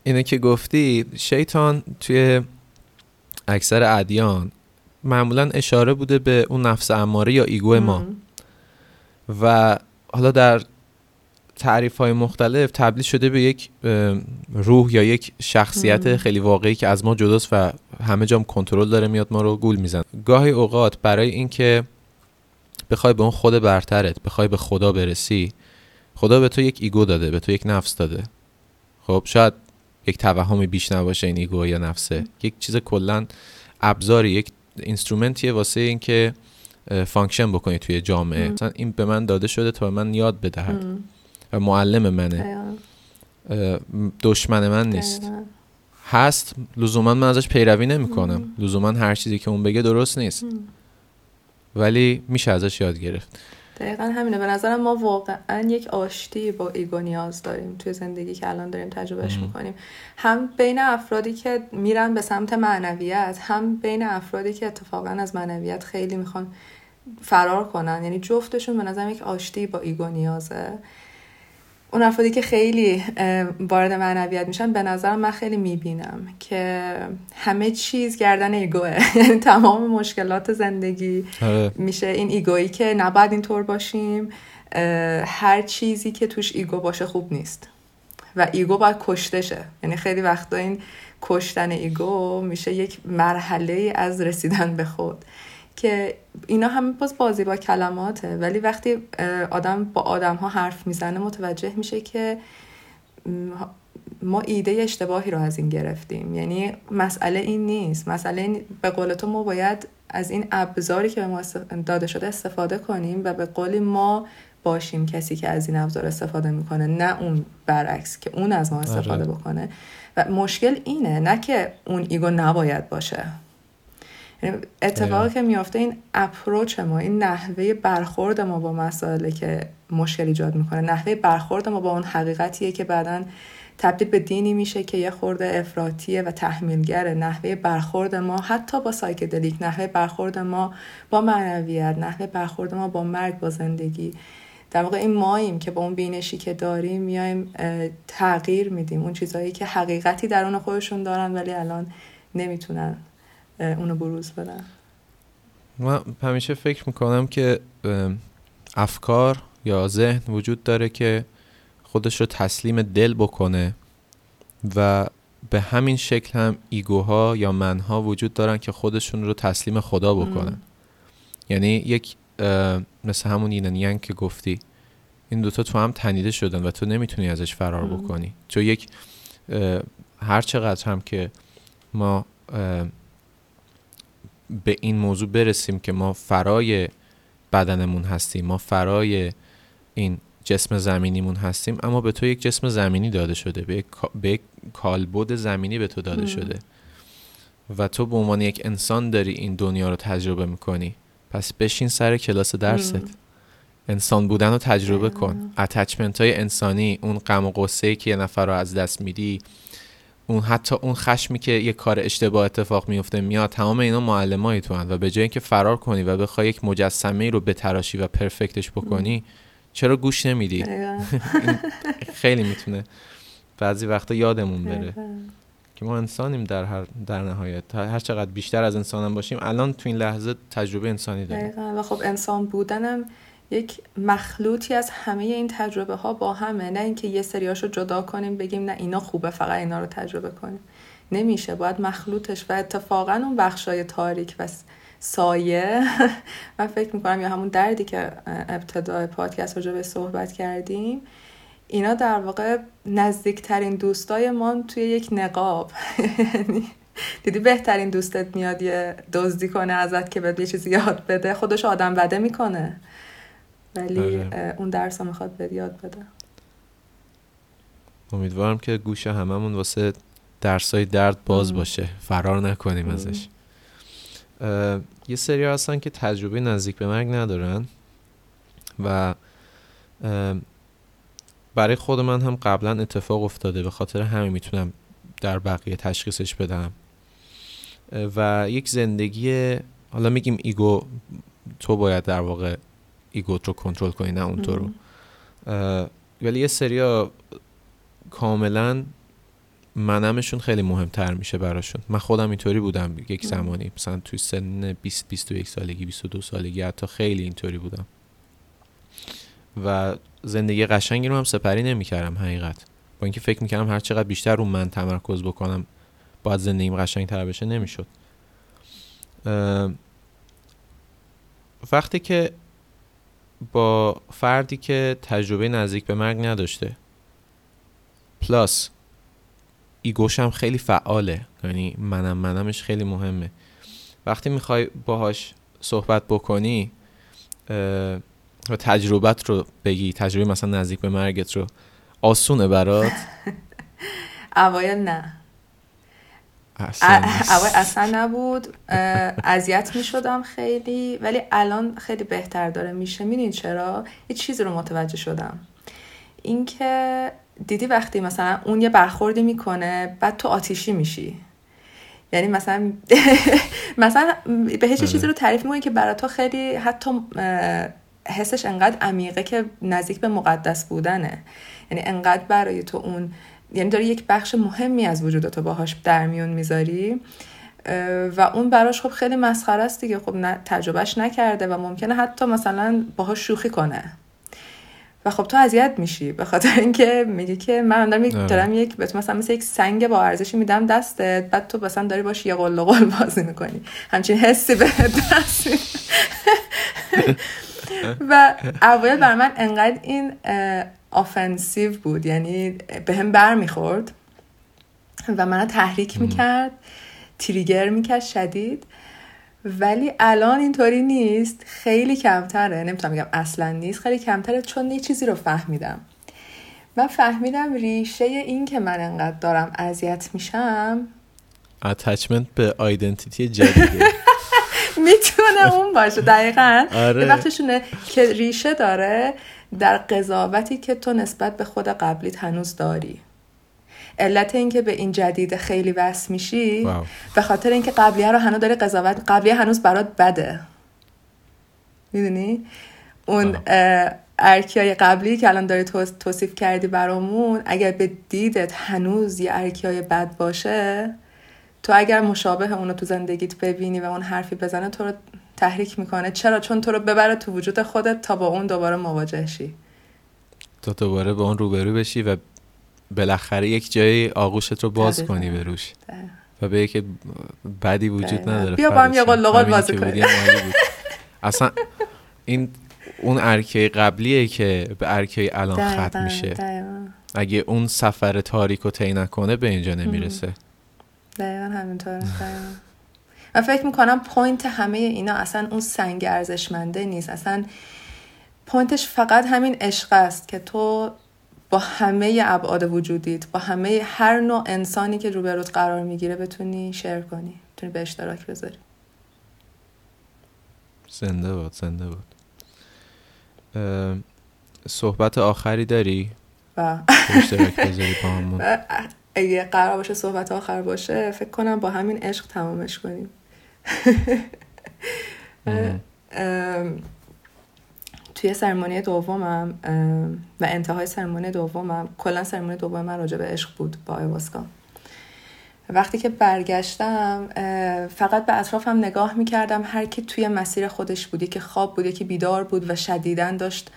اینه که گفتی شیطان توی اکثر ادیان معمولا اشاره بوده به اون نفس اماره یا ایگو ما. و حالا در تعریف های مختلف تبدیل شده به یک روح یا یک شخصیت خیلی واقعی که از ما جداست و همه جام کنترل داره میاد ما رو گول میزن گاهی اوقات برای اینکه بخوای به اون خود برترت بخوای به خدا برسی خدا به تو یک ego داده به تو یک نفس داده. خب شاید یک توهمی بیش نباشه این ego یا نفسه. یک چیز کلا ابزاری یک instrument یه واسه اینکه اه، function بکنی توی جامعه. مثلا این به من داده شده تا به من یاد بدهد. و معلم منه. دشمن من نیست. هست لزوما من ازش پیروی نمی کنم لزوما هر چیزی که اون بگه درست نیست. ولی میشه ازش یاد گرفت. دقیقا همینه. به نظرم ما واقعا یک آشتی با ego نیاز داریم توی زندگی که الان داریم تجربهش می‌کنیم. هم بین افرادی که میرن به سمت معنویت هم بین افرادی که اتفاقا از معنویت خیلی می‌خوان فرار کنن. یعنی جفتشون به نظرم یک آشتی با ego نیازه. اون افرادی که خیلی وارد معنویت میشن به نظرم من خیلی می‌بینم که همه چیز گردن ego ه. یعنی تمام مشکلات زندگی آره. میشه. این ego یی که نباید اینطور باشیم هر چیزی که توش ego باشه خوب نیست. و ego باید کشته شه. یعنی خیلی وقتا این کشتن ego میشه یک مرحله از رسیدن به خود. که اینا همه باز بازی با کلماته ولی وقتی آدم با آدم ها حرف می‌زنه متوجه میشه که ما ایده اشتباهی رو از این گرفتیم. یعنی مسئله این نیست. مسئله این به قول تو ما باید از این ابزاری که به ما داده شده استفاده کنیم و به قولی ما باشیم کسی که از این ابزار استفاده می‌کنه نه اون برعکس که اون از ما استفاده آره. بکنه. و مشکل اینه نه که اون ایگو نباید باشه. اتفاقی دقیقا. که میافته این اپروچ ما این نحوه برخورد ما با مسائلی که مشکل ایجاد می‌کنه. نحوه برخورد ما با اون حقیقتیه که بعدا تبدیل به دینی میشه که یه خورده افراطیه و تحمیلگره. نحوه برخورد ما حتی با سایکدلیک نحوه برخورد ما با معنویت نحوه برخورد ما با مرگ با زندگی. در واقع این ماییم که با اون بینشی که داریم میایم تغییر میدیم. اون چیزهایی که حقیقتی درون خودشون دارن ولی الان نمی‌تونن اونو بروز بدن من همیشه فکر می‌کنم که ام، افکار یا ذهن وجود داره که خودش رو تسلیم دل بکنه و به همین شکل هم ایگوها یا منها وجود دارن که خودشون رو تسلیم خدا بکنن م. یعنی یک مثل همون یین ینگ که گفتی این دوتا تو هم تنیده شدن و تو نمی‌تونی ازش فرار. بکنی تو یک هر چقدر هم که ما به این موضوع برسیم که ما فرای بدنمون هستیم ما فرای این جسم زمینیمون هستیم اما به تو یک جسم زمینی داده شده به یک, به یک کالبد زمینی به تو داده. شده و تو به عنوان یک انسان داری این دنیا رو تجربه می‌کنی پس بشین سر کلاس درست. انسان بودن رو تجربه. کن اتچمنت های انسانی اون غم و غصه که یه نفر رو از دست میدی اون حتی اون خشمی که یه کار اشتباه اتفاق میفته میاد تمام اینا معلمای تو و به جای اینکه فرار کنی و بخوای یک مجسمه ای رو بتراشی و پرفکتش بکنی چرا گوش نمیدی؟ خیلی می‌تونه بعضی وقتا یادمون بره. که ما انسانیم در هر در نهایت. هر چقدر بیشتر از انسانم باشیم الان تو این لحظه تجربه انسانی داریم. و خب انسان بودنم یک مخلوطی از همه این تجربه ها با همه. نه اینکه یه سریاشو جدا کنیم بگیم نه اینا خوبه فقط اینا رو تجربه کنیم. نمیشه. باید مخلوطش و اتفاقا اون بخشای تاریک و سایه. من فکر می‌کنم یا همون دردی که ابتدای پادکست راجع به صحبت کردیم اینا در واقع نزدیکترین دوستای ما توی یک نقاب. یعنی دیدی بهترین دوستت میاد یه دزدی کنه ازت که بهت یه چیزی یاد بده خودش آدم بده می‌کنه. ولی آره. اون درس رو می‌خواد بهت یاد بده امیدوارم که گوش هممون واسه درسای درد باز. باشه فرار نکنیم. ازش یه سری هستن که تجربه نزدیک به مرگ ندارن و برای خود من هم قبلا اتفاق افتاده به خاطر همین می‌تونم در بقیه تشخیصش بدم و یک زندگی حالا میگیم ego تو باید در واقع ego ت رو کنترل کنی نه اون تو رو. ولی یه سریا کاملا منمشون خیلی مهمتر میشه براشون. من خودم اینطوری بودم یک. زمانی. مثلا توی سن 20 21 سالگی 22 سالگی حتی خیلی اینطوری بودم. و زندگی قشنگی رو هم سپری نمی‌کردم حقیقت. با اینکه فکر می‌کردم هر چقدر بیشتر رو من تمرکز بکنم باید زندگیم قشنگ تر بشه نمی‌شد. وقتی که با فردی که تجربه نزدیک به مرگ نداشته. پلاس ایگوش هم خیلی فعاله. یعنی منم منمش خیلی مهمه. وقتی می‌خوای باهاش صحبت بکنی و تجربت رو بگی تجربه مثلا نزدیک به مرگت رو. آسونه برات. اوایل نه. اول اصلا نبود. اذیت می شدم خیلی ولی الان خیلی بهتر داره میشه. می‌دونی چرا؟ یه چیزی رو متوجه شدم. اینکه دیدی وقتی مثلا اون یه برخوردی می‌کنه بعد تو آتیشی میشی. یعنی مثلا مثلا به هیچ چیزی رو تعریف می‌کنی که برای تو خیلی حتی حسش انقدر عمیقه که نزدیک به مقدس بودنه. یعنی انقدر برای تو اون یعنی داری یک بخش مهمی از وجودتو باهاش در میون می‌ذاری و اون براش خب خیلی مسخره است دیگه. خب تجربهش نکرده و ممکنه حتی مثلا باهاش شوخی کنه. و خب تو اذیت میشی به خاطر اینکه میگی که من دارم یک آره. دارم یک به تو مثلا مثل یک سنگ با ارزشی میدم دستت بعد تو مثلا داری باش یه قل قل بازی می‌کنی. همچین حسی به دست و اول بر من انقدر این offensive بود یعنی به هم بر می‌خورد و منو تحریک می‌کرد trigger می‌کرد شدید. ولی الان اینطوری نیست خیلی کمتره نمی‌تونم بگم اصلا نیست خیلی کمتره چون یه چیزی رو فهمیدم. من فهمیدم ریشه این که من انقدر دارم اذیت میشم. attachment به identity جدیده. می‌تونه اون باشه دقیقا. آره. وقتشونه که ریشه داره در قضاوتی که تو نسبت به خود قبلیت هنوز داری. علت اینکه به این جدید خیلی وصل میشی واو. به خاطر اینکه قبلیه رو هنوز داری قضاوت قبلیه هنوز برات بده. می‌دونی؟ اون ارکیای قبلی که الان داری توص- توصیف کردی برامون اگر به دیدت هنوز یه ارکیای بد باشه تو اگر مشابه اونو تو زندگیت ببینی و اون حرفی بزنه تو رو تحریک می‌کنه چرا چون تو رو ببره تو وجود خودت تا با اون دوباره مواجه شی تا دوباره با اون روبرو بشی و بالاخره یک جای آغوشت رو باز دقیقاً. کنی به روش. و به که بدی وجود دقیقاً. نداره بیا با هم یه همینی بازی کنیم. اصلا این اون ارکه قبلیه که به ارکه الان ختم میشه. اگه اون سفر تاریک رو طی نکنه به اینجا نمی‌رسه دقیقا همینطوره دقیقاً. من فکر می‌کنم point همه اینا اصلا اون سنگ ارزشمنده نیست. اصلا point ش فقط همین عشق است که تو با همه ابعاد وجودیت با همه هر نوع انسانی که روبروت قرار می‌گیره بتونی share کنی بتونی به اشتراک بذاری. زنده باد زنده باد. اه، صحبت آخری داری؟ که اشتراک بذاری با همون اگه قرار باشه صحبت آخر باشه فکر کنم با همین عشق تمامش کنیم. توی سرمانی دومم و انتهای سرمانی دومم کلا سرمانی دوم من راجع به عشق بود با آیواسکا. وقتی که برگشتم فقط به اطرافم نگاه می‌کردم هر کی توی مسیر خودش بود یکی خواب بود یکی بیدار بود و شدیدن داشت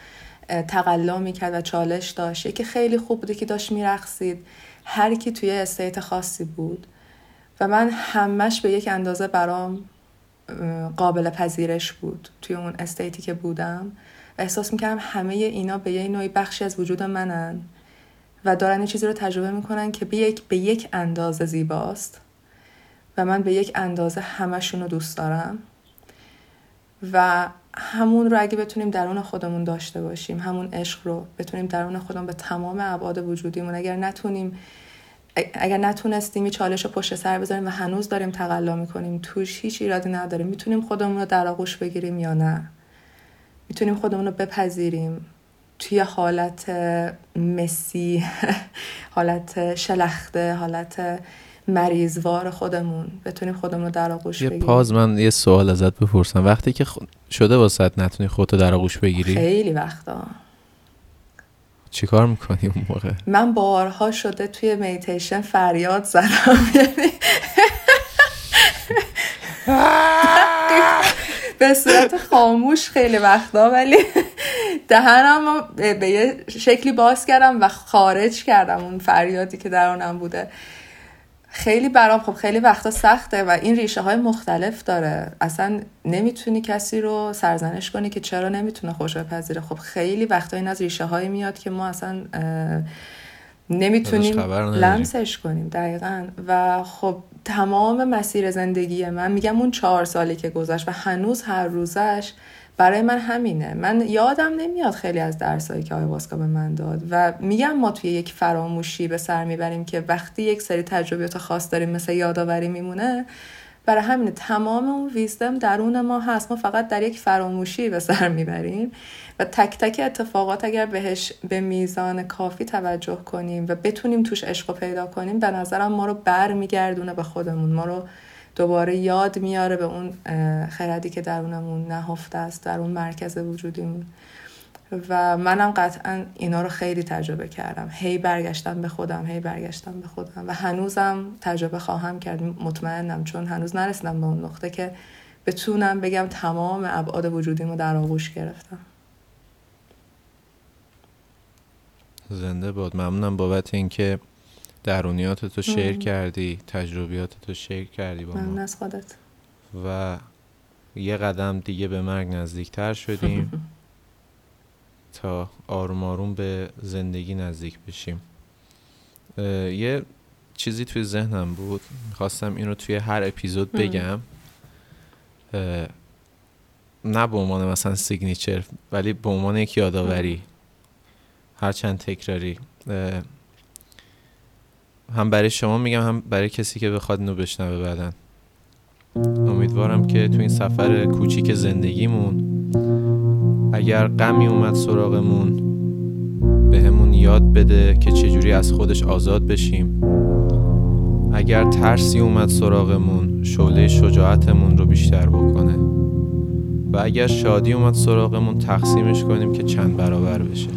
تقلا می‌کرد و چالش داشت. یکی خیلی خوب بود یکی داشت میرقصید. هر کی توی استیت خاصی بود و من همش به یک اندازه برام قابل پذیرش بود توی اون استیتی که بودم. و احساس می‌کردم همه اینا به یه نوعی بخشی از وجود منن و دارن چیزی رو تجربه می‌کنن که به یک, به یک اندازه زیباست و من به یک اندازه همشون رو دوست دارم. و همون رو اگه بتونیم درون خودمون داشته باشیم همون عشق رو بتونیم درون خودمون به تمام ابعاد وجودیمون. اگر نتونیم اگر نتونستیم این چالش رو پشت سر بذاریم و هنوز داریم تقلا می‌کنیم توش هیچ ایرادی نداریم. می‌تونیم خودمون رو در آغوش بگیریم یا نه؟ می‌تونیم خودمون رو بپذیریم. توی حالت مسی حالت شلخته حالت مریضوار خودمون بتونیم خودمون رو در آغوش یه بگیریم. پاز من یه سوال ازت بپرسم. وقتی که خ- شده واسط نتونی خودتو در آغوش بگیری؟ خیلی وقتا. چیکار می‌کنی اون موقع؟ من بارها شده توی میتیشن فریاد زدم. یعنی به صورت خاموش خیلی وقتا ولی دهنم رو به به یه شکلی باز کردم و خارج کردم اون فریادی که درونم بوده. خیلی برام خب خیلی وقتا سخته و این ریشه های مختلف داره. اصلا نمی‌تونی کسی رو سرزنش کنی که چرا نمی‌تونه خوش بپذیره خب خیلی وقتا این از ریشه های میاد که ما اصلا نمی‌تونیم. لمسش کنیم. دقیقا. و خب تمام مسیر زندگی من میگم اون چهار سالی که گذشت و هنوز هر روزش برای من همینه. من یادم نمیاد خیلی از درسایی که آیواسکا به من داد و میگم ما توی یک فراموشی به سر می‌بریم که وقتی یک سری تجربیات خاص داریم مثل یادآوری میمونه برای همین تمام اون ویزدم درون ما هست. ما فقط در یک فراموشی به سر می‌بریم و تک تک اتفاقات اگر بهش به میزان کافی توجه کنیم و بتونیم توش عشق پیدا کنیم به نظرم ما رو بر میگردونه به خودمون. ما رو دوباره یاد میاره به اون خردی که درونمون نهفته است در اون مرکز وجودیمون. و منم قطعا اینا رو خیلی تجربه کردم. هی برگشتم به خودم هی برگشتم به خودم. و هنوزم تجربه خواهم کرد. مطمئنم چون هنوز نرسیدم به اون نقطه که بتونم بگم تمام ابعاد وجودیمو در آغوش گرفتم. زنده باد. ممنونم بابت اینکه درونیات تو شیر کردی تجربیات تو شیر کردی با ما. از خودت. و یه قدم دیگه به مرگ نزدیکتر شدیم تا آروم آروم به زندگی نزدیک بشیم. یه چیزی توی ذهنم بود. خواستم این رو توی هر اپیزود بگم. نه به عنوان مثلا سیگنیچر ولی به عنوان یک یادآوری. هرچند تکراری. هم برای شما میگم هم برای کسی که بخواد اینو بشنوه بعدن امیدوارم که تو این سفر کوچیک زندگیمون اگر غمی اومد سراغمون به همون یاد بده که چجوری از خودش آزاد بشیم. اگر ترسی اومد سراغمون شعله شجاعتمون رو بیشتر بکنه. و اگر شادی اومد سراغمون تقسیمش کنیم که چند برابر بشه.